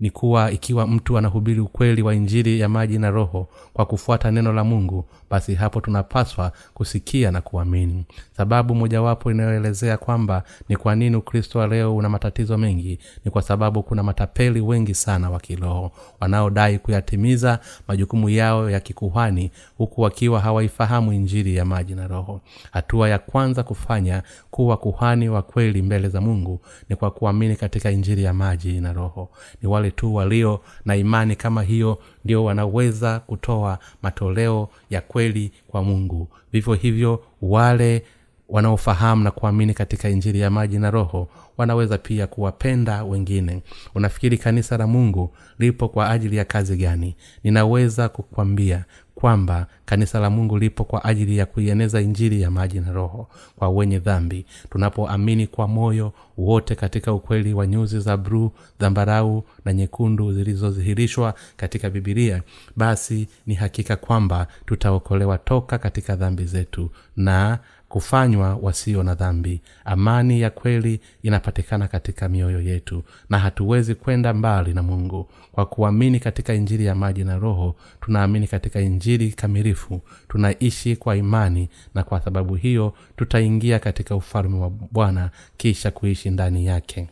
ni kuwa ikiwa mtu anahubiri ukweli wa injili ya maji na roho kwa kufuata neno la mungu basi hapo tunapaswa kusikia na kuamini. Sababu mojawapo inayoelezea kwamba ni kwa nini ukristo wa leo una matatizo mengi ni kwa sababu kuna matapeli wengi sana wa kiroho wanaodai kuyatimiza majukumu yao ya kikuhani huku wakiwa hawaifahamu injili ya maji na roho. Hatua ya kwanza kufanya kuwa kuhani wa kweli mbele za mungu ni kwa kuamini katika injili ya maji na roho. Ni wale tu walio na imani kama hiyo ndio wanaweza kutoa matoleo ya kweli kwa mungu. Vivyo hivyo wale wanaofahamu na kuamini katika injili ya maji na roho wanaweza pia kuwapenda wengine. Unafikiri kanisa la mungu lipo kwa ajili ya kazi gani? Ninaweza kukwambia kwamba kanisa la mungu lipo kwa ajili ya kuieneza injili ya maji na roho kwa wenye dhambi. Tunapoamini kwa moyo wote katika ukweli wa nyuzi za bruu dhambarau na nyekundu zilizodhihirishwa katika bibilia basi ni hakika kwamba tutaokolewa toka katika dhambi zetu na kufanywa wasio na dhambi. Amani ya kweli inapatikana katika mioyo yetu na hatuwezi kwenda mbali na mungu. Kwa kuamini katika injili ya maji na roho tunaamini katika injili kamilifu. Tunaishi kwa imani na kwa sababu hiyo tutaingia katika ufalme wa bwana kisha kuishi ndani yake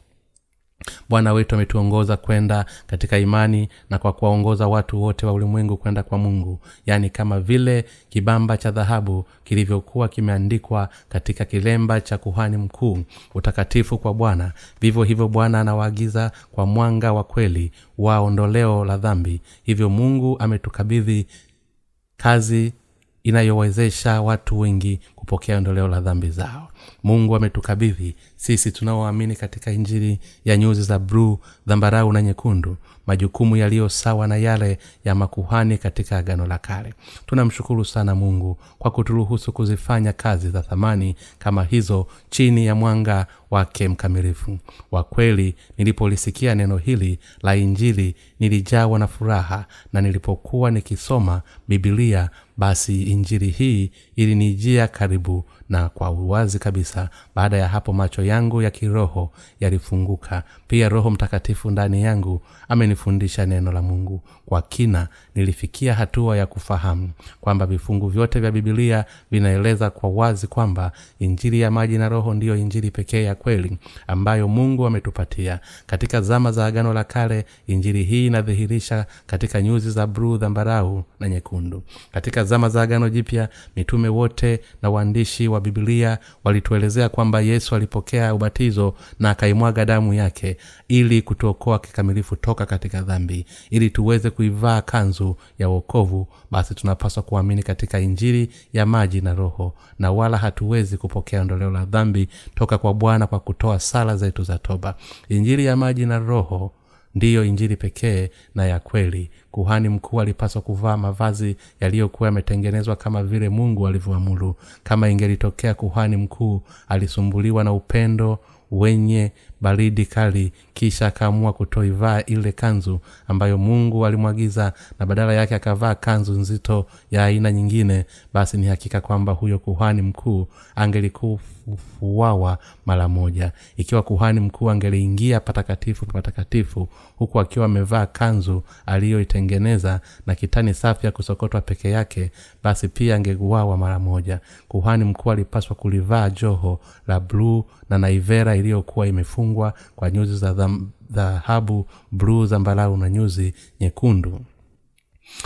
bwana wetu ametuongoza kwenda katika imani na kwa kuwaongoza watu wote wa ulimwengu kwenda kwa mungu. Yaani kama vile kibamba cha dhahabu kilivyokuwa kimeandikwa katika kilemba cha kuhani mkuu utakatifu kwa bwana. Vivyo hivyo bwana anawaagiza kwa mwanga wa kweli wa ondoleo la dhambi. Hivyo mungu ametukabidhi kazi inayowezesha watu wengi kupokea ondoleo la dhambi zao. Mungu ametukabidhi. Sisi tunaoamini katika injili ya nyuzi za bruu dhambarau na nyekundu majukumu yaliyo sawa na yale ya makuhani katika agano la kale. Tunamshukuru sana mungu kwa kuturuhusu kuzifanya kazi za thamani kama hizo chini ya mwanga wake mkamilifu. Wa kweli nilipolisikia neno hili la injili nilijawa na furaha na nilipokuwa nikisoma bibilia basi injili hii ilinijia karibu na kwa uwazi kabisa. Baada ya hapo macho yangu ya kiroho yalifunguka. Pia roho mtakatifu ndani yangu amenifundisha neno la mungu. Kwa kina nilifikia hatua ya kufahamu kwamba vifungu vyote vya bibilia vinaeleza kwa wazi kwamba injili ya maji na roho ndiyo injili pekee ya kweli ambayo mungu ametupatia. Katika zama za agano la kale injili hii inadhihirisha katika nyuzi za bruu dhambarau na nyekundu. Katika zama za agano jipya mitume wote na waandishi wa bibilia walituelezea kwamba yesu alipokea ubatizo na akaimwaga damu yake ili kutuokoa kikamilifu toka katika dhambi. Ili tuweze kuivaa kanzu ya uokovu basi tunapaswa kuamini katika injili ya maji na roho. Na wala hatuwezi kupokea ondoleo la dhambi toka kwa bwana kwa kutoa sala zetu za toba. Injili ya maji na roho ndiyo injili pekee na ya kweli. Kuhani mkuu alipaswa kuvaa mavazi yaliyokuwa yametengenezwa kama vile mungu alivyoamuru. Kama ingelitokea kuhani mkuu alisumbuliwa na upendo wenye baridi kali kisha akaamua kutoivaa ile kanzu ambayo mungu alimwagiza na badala yake akavaa kanzu nzito ya aina nyingine basi ni hakika kwamba huyo kuhani mkuu angelikufuawa mara moja. Ikiwa kuhani mkuu angeliingia patakatifu patakatifu huku akiwa amevaa kanzu aliyoitengeneza na kitani safi ya kusokotwa peke yake basi pia angeuawa mara moja. Kuhani mkuu alipaswa kulivaa joho la bluu na naivera iliyokuwa imefungwa kwa nyuzi za dhahabu bluu zambarau na nyuzi nyekundu.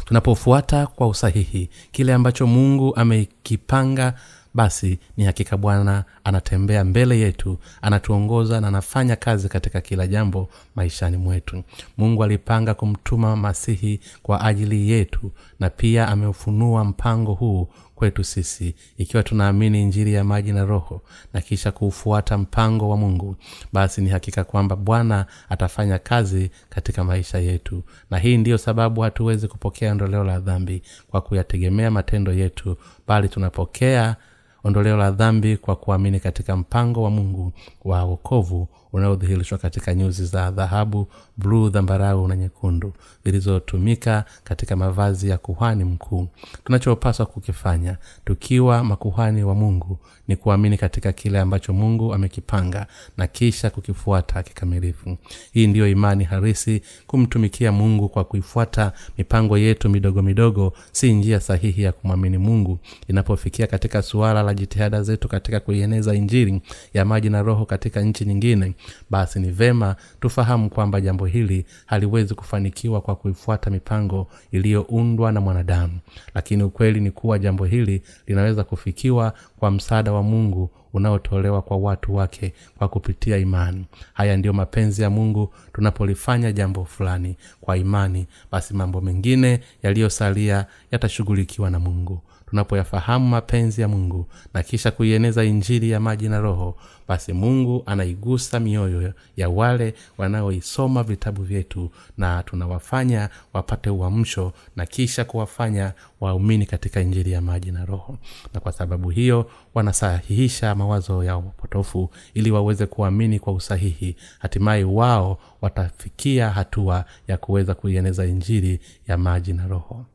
Tunapofuata kwa usahihi kile ambacho mungu amekipanga basi ni hakika bwana anatembea mbele yetu anatuongoza na anafanya kazi katika kila jambo maishani mwetu. Mungu alipanga kumtuma masihi kwa ajili yetu na pia ameufunua mpango huu kwetu sisi ikiwa tunaamini injiri ya maji na roho na kisha kuufuata mpango wa mungu basi ni hakika kwamba bwana atafanya kazi katika maisha yetu. Na hii ndiyo sababu hatuwezi kupokea ondoleo la dhambi kwa kuyategemea matendo yetu bali tunapokea ondoleo la dhambi kwa kuamini katika mpango wa mungu wa wokovu unaodhihirishwa katika nyuzi za dhahabu bluu dhambarau na nyekundu zilizotumika katika mavazi ya kuhani mkuu. Tunachopaswa kukifanya tukiwa makuhani wa mungu ni kuamini katika kile ambacho mungu amekipanga na kisha kukifuata kikamilifu. Hii ndiyo imani harisi kumtumikia mungu kwa kuifuata mipango yetu midogo midogo si njia sahihi ya kumwamini mungu. Inapofikia katika suala la jitihada zetu katika kuieneza injiri ya maji na roho katika nchi nyingine basi ni vema tufahamu kwamba jambo hili haliwezi kufanikiwa kwa kuifuata mipango iliyoundwa na mwanadamu. Lakini ukweli ni kuwa jambo hili linaweza kufikiwa kwa msaada wa mungu unaotolewa kwa watu wake kwa kupitia imani. Haya ndiyo mapenzi ya mungu tunapolifanya jambo fulani kwa imani. Basi mambo mengine yaliyosalia yatashughulikiwa na mungu tunapoyafahamu mapenzi ya mungu na kisha kuieneza injili ya maji na roho basi mungu anaigusa mioyo ya wale wanaoisoma vitabu vyetu na tunawafanya wapate uamsho na kisha kuwafanya waumini katika injili ya maji na roho. Na kwa sababu hiyo wanasahihisha mawazo ya upotofu ili waweze kuamini kwa usahihi. Hatimaye wao watafikia hatua ya kuweza kuieneza injili ya maji na roho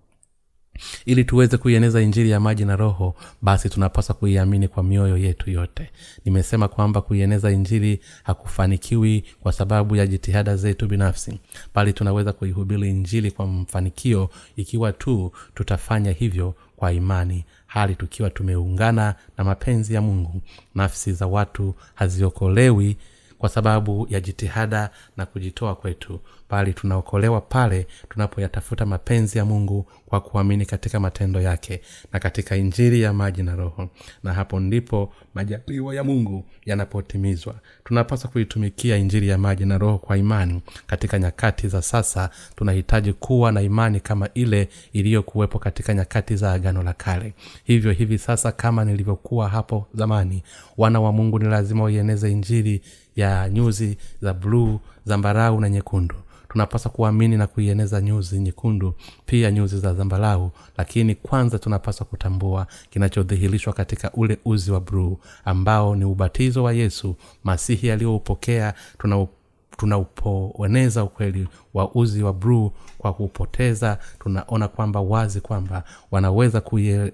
ili tuweze kuieneza injili ya maji na roho basi tunapaswa kuiamini kwa mioyo yetu yote. Nimesema kwamba kuieneza injili hakufanikiwi kwa sababu ya jitihada zetu binafsi bali tunaweza kuihubiri injili kwa mfanikio ikiwa tu tutafanya hivyo kwa imani hali tukiwa tumeungana na mapenzi ya mungu. Nafsi za watu haziokolewi kwa sababu ya jitihada na kujitoa kwetu bali tunaokolewa pale tunapoyatafuta mapenzi ya mungu kwa kuamini katika matendo yake na katika injiri ya maji na roho. Na hapo ndipo majaliwa ya mungu yanapotimizwa. Tunapaswa kuitumikia injiri ya maji na roho kwa imani. Katika nyakati za sasa tunahitaji kuwa na imani kama ile iliyokuwepo katika nyakati za agano la kale. Hivyo hivi sasa kama nilivyokuwa hapo zamani wana wa mungu ni lazima waieneze injiri ya nyuzi za bluu zambarau na nyekundu. Tunapaswa kuamini na kuieneza nyuzi nyekundu pia nyuzi za zambarau lakini kwanza tunapaswa kutambua kinachodhihirishwa katika ule uzi wa bruu ambao ni ubatizo wa yesu masihi aliyoupokea. Tuna tunaupoeneza ukweli wa uzi wa bruu kwa kupoteza tunaona kwamba wazi kwamba wanaweza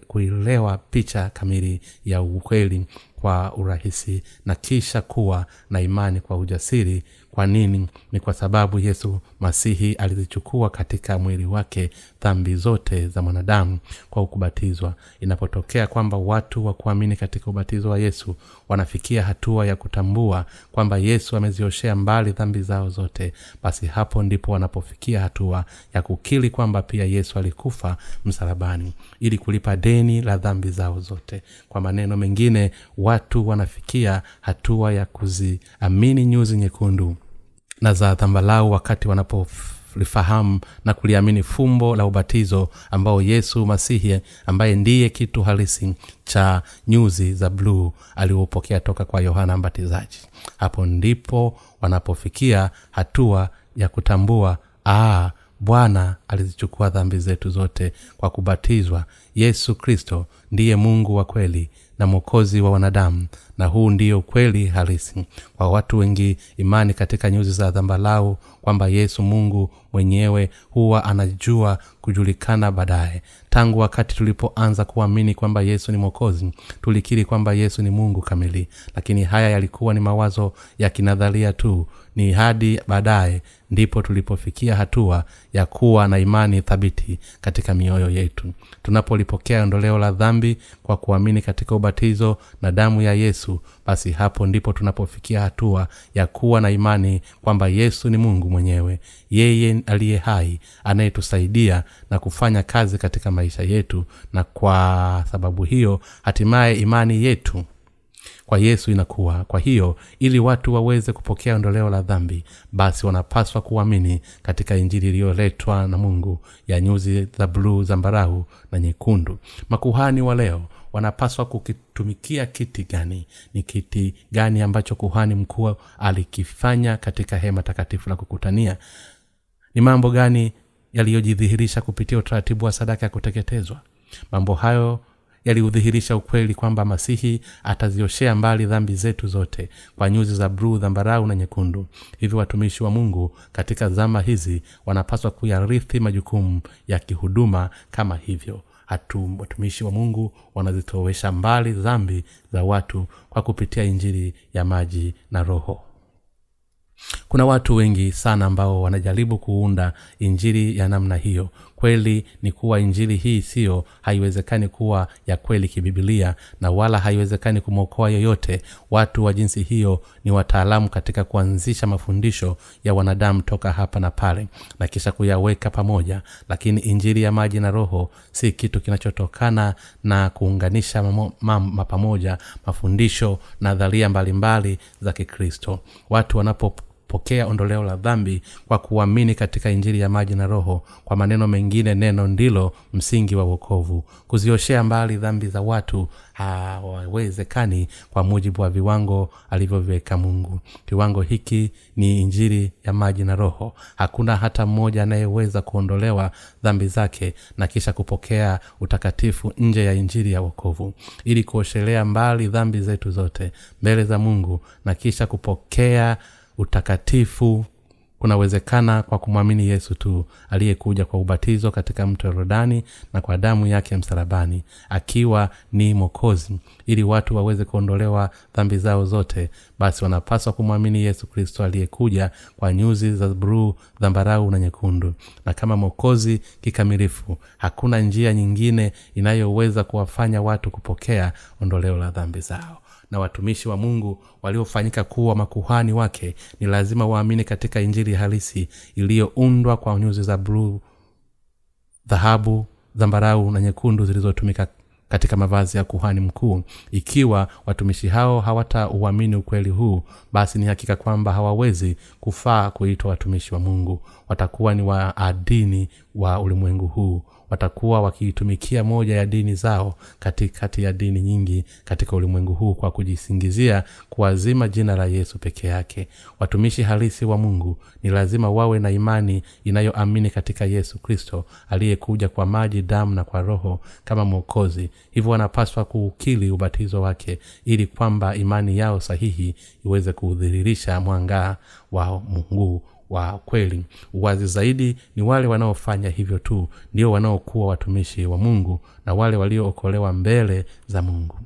kuielewa picha kamili ya ukweli kwa urahisi na kisha kuwa na imani kwa ujasiri kwa nini? Ni kwa sababu yesu masihi alizichukua katika mwili wake dhambi zote za mwanadamu kwa kubatizwa. Inapotokea kwamba watu wa kuamini katika ubatizo wa yesu wanafikia hatua ya kutambua kwamba yesu amezioshea mbali dhambi zao zote basi hapo ndipo wanapofikia hatua ya kukili kwamba pia yesu alikufa msalabani ili kulipa deni la dhambi zao zote. Kwa maneno mengine watu wanafikia hatua ya kuziamini nyuzi nyekundu na za dhambalau wakati wanapolifahamu na kuliamini fumbo la ubatizo ambao yesu masihi ambaye ndiye kitu halisi cha nyuzi za bluu aliopokea toka kwa yohana mbatizaji. Hapo ndipo wanapofikia hatua ya kutambua aa bwana alizichukua dhambi zetu zote kwa kubatizwa. Yesu kristo ndiye mungu wa kweli na mwokozi wa wanadamu. Na huu ndio kweli halisi. Kwa watu wengi imani katika nyuzi za dhambalau kwamba yesu mungu mwenyewe huwa anajua kujulikana baadaye. Tangu wakati tulipoanza kuamini kwamba yesu ni mwokozi tulikiri kwamba yesu ni mungu kamili. Lakini haya yalikuwa ni mawazo ya kinadharia tu. Ni hadi baadaye ndipo tulipofikia hatua ya kuwa na imani thabiti katika mioyo yetu. Tunapolipokea ondoleo la dhambi kwa kuamini katika ubatizo na damu ya yesu basi hapo ndipo tunapofikia hatua ya kuwa na imani kwamba yesu ni mungu mwenyewe yeye aliye hai anayetusaidia na kufanya kazi katika maisha yetu. Na kwa sababu hiyo hatimaye imani yetu kwa yesu inakuwa. Kwa hiyo ili watu waweze kupokea ondoleo la dhambi basi wanapaswa kuamini katika injili iliyoletwa na mungu ya nyuzi za bluu zambarau na nyekundu. Makuhani wa leo wanapaswa kukitumikia kiti gani ni kiti gani ambacho kuhani mkuu alikifanya katika hema takatifu la kukutania. Ni mambo gani yaliyojidhihirisha kupitia utaratibu wa sadaka ya kuteketezwa? Mambo hayo yaliudhihirisha ukweli kwamba masihi atazioshea mbali dhambi zetu zote kwa nyuzi za bruu dhambarau na nyekundu. Hivyo watumishi wa mungu katika zama hizi wanapaswa kuyarithi majukumu ya kihuduma kama hivyo hatu watumishi wa mungu wanazitowesha mbali dhambi za watu kwa kupitia injili ya maji na roho. Kuna watu wengi sana ambao wanajaribu kuunda injili ya namna hiyo kweli ni kuwa injili hii siyo haiwezekani kuwa ya kweli kibibilia na wala haiwezekani kumwokoa yoyote watu wa jinsi hiyo ni wataalamu katika kuanzisha mafundisho ya wanadamu toka hapa na pale na kisha kuyaweka pamoja. Lakini injili ya maji na roho si kitu kinachotokana na kuunganisha mamo, pamoja mafundisho nadharia mbalimbali za kikristo. Watu wanapo pokea ondoleo la dhambi kwa kuamini katika injili ya maji na roho. Kwa maneno mengine neno ndilo msingi wa uokovu kuzioshea mbali dhambi za watu hawawezekani kwa mujibu wa viwango alivyoviweka mungu. Kiwango hiki ni injili ya maji na roho. Hakuna hata mmoja anayeweza kuondolewa dhambi zake na kisha kupokea utakatifu nje ya injili ya uokovu ili kuoshelea mbali dhambi zetu zote mbele za mungu na kisha kupokea utakatifu kunawezekana kwa kumwamini yesu tu aliyekuja kwa ubatizo katika mto yorodani na kwa damu yake msalabani akiwa ni mokozi ili watu waweze kuondolewa dhambi zao zote. Basi wanapaswa kumwamini yesu kristo aliyekuja kwa nyuzi za bruu dhambarau na nyekundu. Na kama mokozi kikamilifu hakuna njia nyingine inayoweza kuwafanya watu kupokea ondoleo la dhambi zao na watumishi wa mungu waliofanyika kuwa makuhani wake ni lazima waamini katika injili halisi iliyoundwa kwa nyuzi za bluu dhahabu zambarau na nyekundu zilizotumika katika mavazi ya kuhani mkuu. Ikiwa watumishi hao hawatauamini ukweli huu basi ni hakika kwamba hawawezi kufaa kuitwa watumishi wa mungu. Watakuwa ni waadini wa ulimwengu huu watakuwa wakiitumikia moja ya dini zao katikati ya dini nyingi katika ulimwengu huu kwa kujisingizia kuwazima jina la yesu peke yake. Watumishi halisi wa mungu ni lazima wawe na imani inayoamini katika yesu kristo aliyekuja kwa maji damu na kwa roho kama mwokozi. Hivyo wanapaswa kuukili ubatizo wake ili kwamba imani yao sahihi iweze kuudhiririsha mwangaa wa mungu wa kweli. Uwazi zaidi ni wale wanaofanya hivyo tu ndio wanaokuwa watumishi wa mungu na wale waliookolewa mbele za mungu.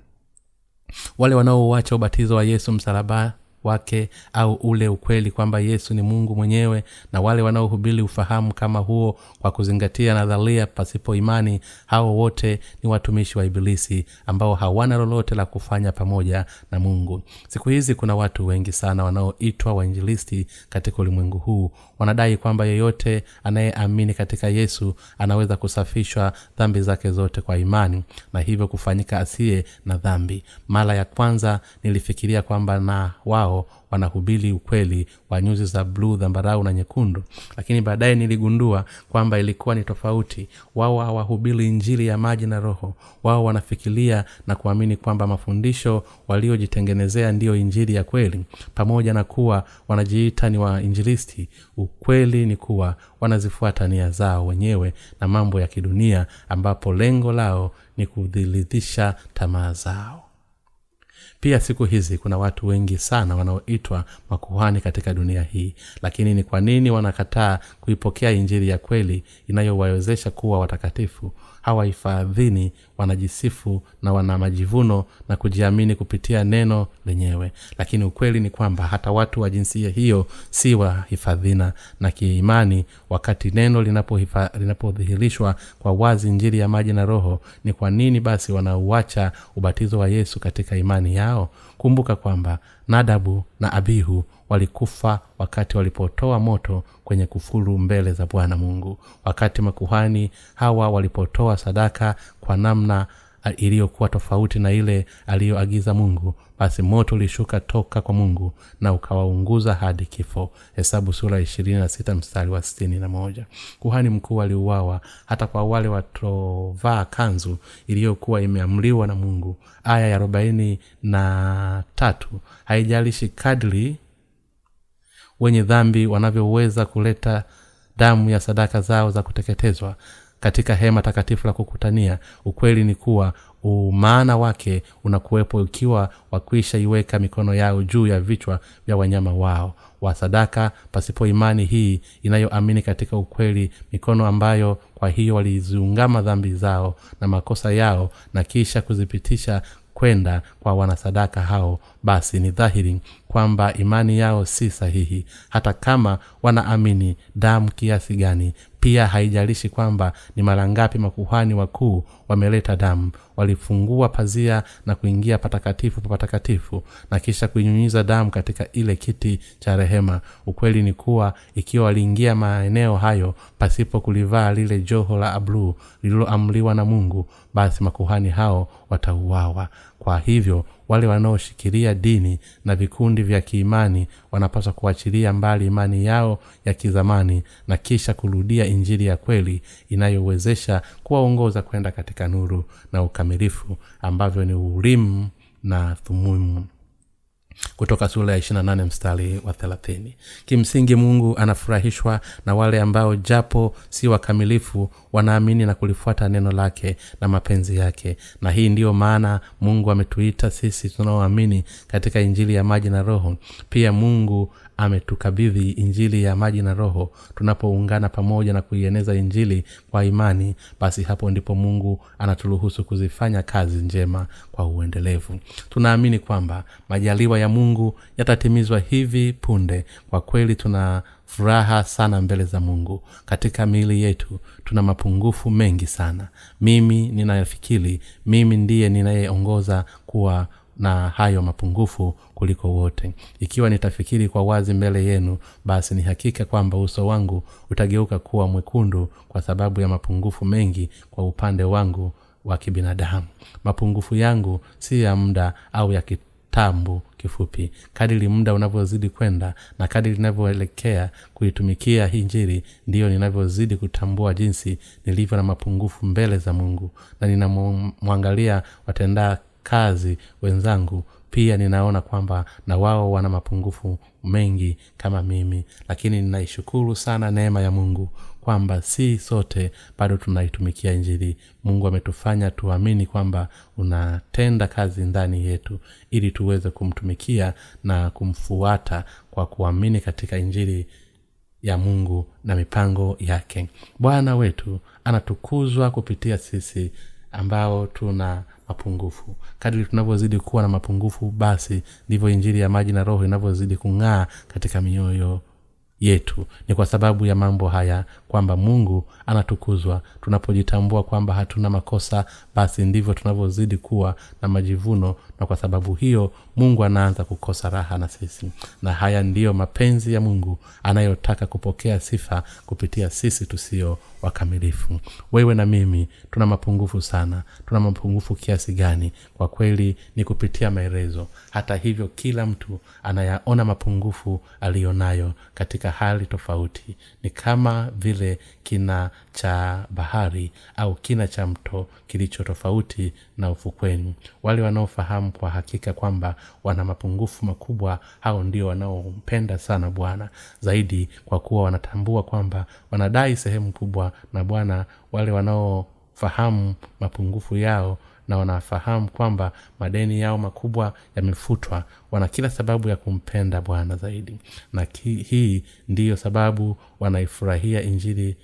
Wale wanaouacha ubatizo wa yesu msalaba wake au ule ukweli kwamba yesu ni mungu mwenyewe na wale wanaohubiri ufahamu kama huo kwa kuzingatia nadharia pasipo imani hao wote ni watumishi wa ibilisi ambao hawana lolote la kufanya pamoja na mungu. Siku hizi kuna watu wengi sana wanaoitwa wainjilisti katika ulimwengu huu wanadai kwamba yeyote anayeamini katika yesu anaweza kusafishwa dhambi zake zote kwa imani na hivyo kufanyika asiye na dhambi. Mara ya kwanza nilifikiria kwamba na wao wanahubiri ukweli wa nyuzi za bluu dhambarau na nyekundu. Lakini baadaye niligundua kwamba ilikuwa ni tofauti. Wao hawahubiri injili ya maji na roho. Wao wanafikiria na kuamini kwamba mafundisho waliojitengenezea ndiyo injili ya kweli. Pamoja na kuwa wanajiita ni wainjilisti ukweli ni kuwa wanazifuata nia zao wenyewe na mambo ya kidunia ambapo lengo lao ni kudhiridhisha tamaa zao pia siku hizi kuna watu wengi sana wanaoitwa makuhani katika dunia hii. Lakini ni kwa nini wanakataa kuipokea injili ya kweli inayowawezesha kuwa watakatifu? Hawahifadhini wanajisifu na wana majivuno na kujiamini kupitia neno lenyewe. Lakini ukweli ni kwamba hata watu wa jinsia hiyo si wahifadhina. Na kiimani wakati neno linapodhihirishwa linapo kwa wazi njiri ya maji na roho ni kwa nini basi wanauacha ubatizo wa yesu katika imani yao kumbuka kwamba nadabu na abihu walikufa wakati walipotoa moto kwenye kufuru mbele za bwana mungu. Wakati makuhani hawa walipotoa sadaka kwa namna iliyokuwa tofauti na ile aliyoagiza mungu basi moto ulishuka toka kwa mungu na ukawaunguza hadi kifo. Hesabu sura ishirini na sita mstari wa sitini na moja. Kuhani mkuu aliuawa hata kwa wale watovaa kanzu iliyokuwa imeamriwa na mungu. Aya ya arobaini na tatu. Haijalishi kadri wenye dhambi wanavyoweza kuleta damu ya sadaka zao za kuteketezwa katika hema takatifu la kukutania ukweli ni kuwa umaana wake unakuwepo ikiwa wakwisha iweka mikono yao juu ya vichwa vya wanyama wao. Wa sadaka pasipo imani hii inayoamini katika ukweli mikono ambayo kwa hiyo waliziungama dhambi zao na makosa yao na kisha kuzipitisha kwenda kwa wanasadaka hao basi ni dhahiri kwamba imani yao si sahihi. Hata kama wanaamini damu kiasi gani pia haijalishi kwamba ni mara ngapi makuhani wakuu wameleta damu. Walifungua pazia na kuingia patakatifu papatakatifu na kisha kuinyunyiza damu katika ile kiti cha rehema. Ukweli ni kuwa ikiwa waliingia maeneo hayo pasipo kulivaa lile joho la abluu lililoamliwa na mungu basi makuhani hao watauawa. Kwa hivyo wale wanaoshikilia dini na vikundi vya kiimani wanapaswa kuachilia mbali imani yao ya kizamani na kisha kurudia injili ya kweli inayowezesha kuwaongoza kwenda katika nuru na ukamilifu ambavyo ni ulimu na thumumu kutoka sura ya 28 mstari wa 30 kimsingi mungu anafurahishwa na wale ambao japo si wakamilifu wanaamini na kulifuata neno lake na mapenzi yake. Na hii ndiyo maana mungu ametuita sisi tunaoamini katika injili ya maji na roho. Pia mungu ametukabidhi injili ya maji na roho. Tunapoungana pamoja na kuieneza injili kwa imani basi hapo ndipo mungu anaturuhusu kuzifanya kazi njema kwa uendelevu. Tunaamini kwamba majaliwa ya mungu yatatimizwa hivi punde. Kwa kweli tuna furaha sana mbele za mungu. Katika miili yetu tuna mapungufu mengi sana. Mimi ninafikiri mimi ndiye ninayeongoza kuwa na hayo mapungufu kuliko wote. Ikiwa nitafikiri kwa wazi mbele yenu basi ni hakika kwamba uso wangu utageuka kuwa mwekundu kwa sababu ya mapungufu mengi kwa upande wangu wa kibinadamu. Mapungufu yangu si ya muda au ya kitambu kifupi. Kadiri muda unavyozidi kwenda na kadiri inavyoelekea kuitumikia hii njiri ndiyo ninavyozidi kutambua jinsi nilivyo na mapungufu mbele za mungu. Na ninamwangalia watendaa kazi wenzangu pia ninaona kwamba na wao wana mapungufu mengi kama mimi lakini ninaishukuru sana neema ya mungu kwamba si sote bado tunaitumikia injili. Mungu ametufanya tuamini kwamba unatenda kazi ndani yetu ili tuweze kumtumikia na kumfuata kwa kuamini katika injili ya mungu na mipango yake. Bwana wetu anatukuzwa kupitia sisi ambao tuna mapungufu. Kadri tunavyozidi kuwa na mapungufu basi ndivyo injili ya maji na roho inavyozidi kung'aa katika mioyo yetu. Ni kwa sababu ya mambo haya kwamba mungu anatukuzwa. Tunapojitambua kwamba hatuna makosa basi ndivyo tunavyozidi kuwa na majivuno na kwa sababu hiyo mungu anaanza kukosa raha na sisi. Na haya ndiyo mapenzi ya mungu anayotaka kupokea sifa kupitia sisi tusio wakamilifu. Wewe na mimi tuna mapungufu sana. Tuna mapungufu kiasi gani? Kwa kweli ni kupitia maelezo. Hata hivyo kila mtu anayaona mapungufu aliyonayo katika hali tofauti. Ni kama vile kina cha bahari au kina cha mto kilicho tofauti na ufukweni. Wale wanaofahamu kwa hakika kwamba wana mapungufu makubwa hao ndio wanaompenda sana bwana. Zaidi kwa kuwa wanatambua kwamba wanadai sehemu kubwa na bwana wale wanaofahamu mapungufu yao na wanafahamu kwamba madeni yao makubwa yamefutwa. Wana kila sababu ya kumpenda bwana zaidi. Na ki, hii ndiyo sababu wanaifurahia injili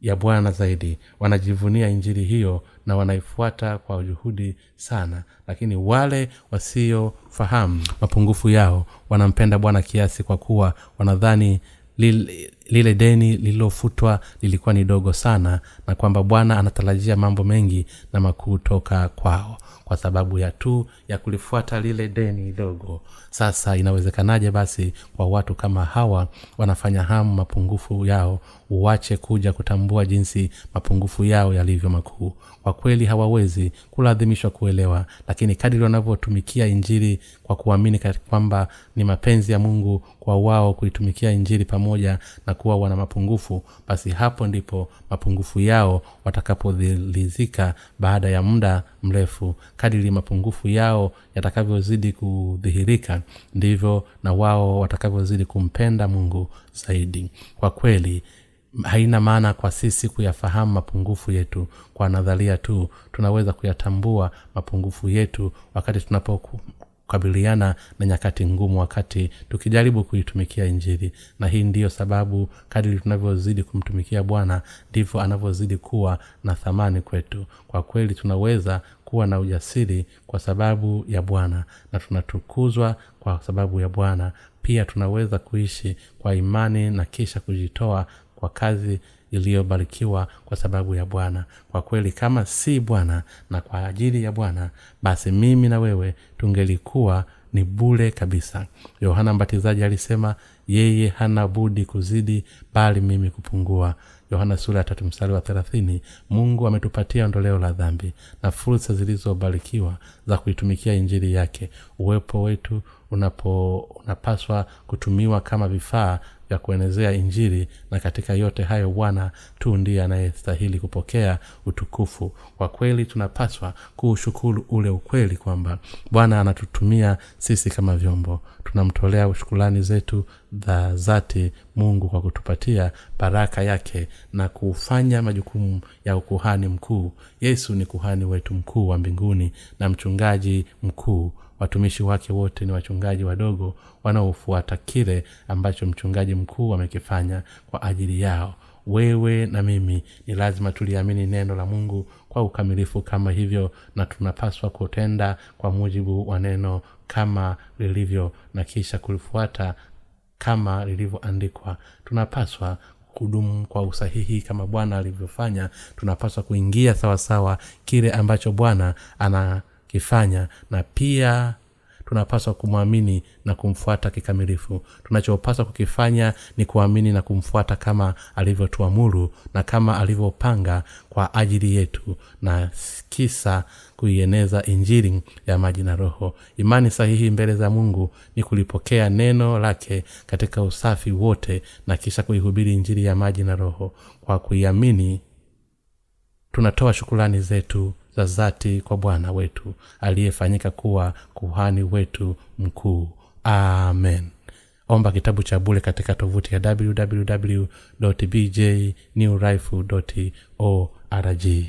ya bwana zaidi. Wanajivunia injili hiyo na wanaifuata kwa juhudi sana. Lakini wale wasiofahamu mapungufu yao wanampenda bwana kiasi kwa kuwa wanadhani lile, lile deni lililofutwa lilikuwa ni dogo sana na kwamba bwana anatarajia mambo mengi na makuu toka kwao kwa sababu ya tu ya kulifuata lile deni dogo. Sasa inawezekanaje basi kwa watu kama hawa wanafanya hamu mapungufu yao uwache kuja kutambua jinsi mapungufu yao yalivyo makuu kwa kweli hawawezi kulazimishwa kuelewa lakini kadiri wanavyotumikia injili kwa kuamini kwamba ni mapenzi ya mungu kwa wao kuitumikia injili pamoja na kuwa wana mapungufu basi hapo ndipo mapungufu yao watakapodhilizika baada ya muda mrefu. Kadiri mapungufu yao yatakavyozidi kudhihirika ndivyo na wao watakavyozidi kumpenda mungu zaidi. Kwa kweli haina maana kwa sisi kuyafahamu mapungufu yetu. Kwa nadharia tu tunaweza kuyatambua mapungufu yetu wakati tunapokabiliana na nyakati ngumu wakati tukijaribu kuitumikia injili. Na hii ndiyo sababu kadiri tunavyozidi kumtumikia bwana ndivyo anavyozidi kuwa na thamani kwetu. Kwa kweli tunaweza kuwa na ujasiri kwa sababu ya bwana na tunatukuzwa kwa sababu ya bwana. Pia tunaweza kuishi kwa imani na kisha kujitoa kwa kazi iliyobarikiwa kwa sababu ya bwana. Kwa kweli kama si bwana na kwa ajili ya bwana basi mimi na wewe tungelikuwa ni bule kabisa. Yohana mbatizaji alisema yeye hana budi kuzidi bali mimi kupungua. Yohana sura ya mstari wa thelathini mungu ametupatia ondoleo la dhambi na fursa zilizobarikiwa za kuitumikia injili yake. Uwepo wetu unapo unapaswa kutumiwa kama vifaa vya kuenezea injili na katika yote hayo bwana tu ndiye anayestahili kupokea utukufu. Kwa kweli tunapaswa kuushukuru ule ukweli kwamba bwana anatutumia sisi kama vyombo. Tunamtolea shukulani zetu za zati mungu kwa kutupatia baraka yake na kufanya majukumu ya ukuhani mkuu. Yesu ni kuhani wetu mkuu wa mbinguni na mchungaji mkuu watumishi wake wote ni wachungaji wadogo wanaofuata kile ambacho mchungaji mkuu amekifanya kwa ajili yao. Wewe na mimi ni lazima tuliamini neno la mungu kwa ukamilifu. Kama hivyo na tunapaswa kutenda kwa mujibu wa neno kama lilivyo na kisha kulifuata kama lilivyoandikwa. Tunapaswa kudumu kwa usahihi kama bwana alivyofanya. Tunapaswa kuingia sawasawa kile ambacho bwana anakifanya na pia tunapaswa kumwamini na kumfuata kikamilifu. Tunachopaswa kukifanya ni kuamini na kumfuata kama alivyotuamuru na kama alivyopanga kwa ajili yetu na kisa kuieneza injili ya maji na roho. Imani sahihi mbele za mungu ni kulipokea neno lake katika usafi wote na kisha kuihubiri injili ya maji na roho. Kwa kuiamini tunatoa shukulani zetu za zati kwa bwana wetu aliyefanyika kuwa kuhani wetu mkuu. Amen. Omba kitabu cha bule katika tovuti ya www bj new org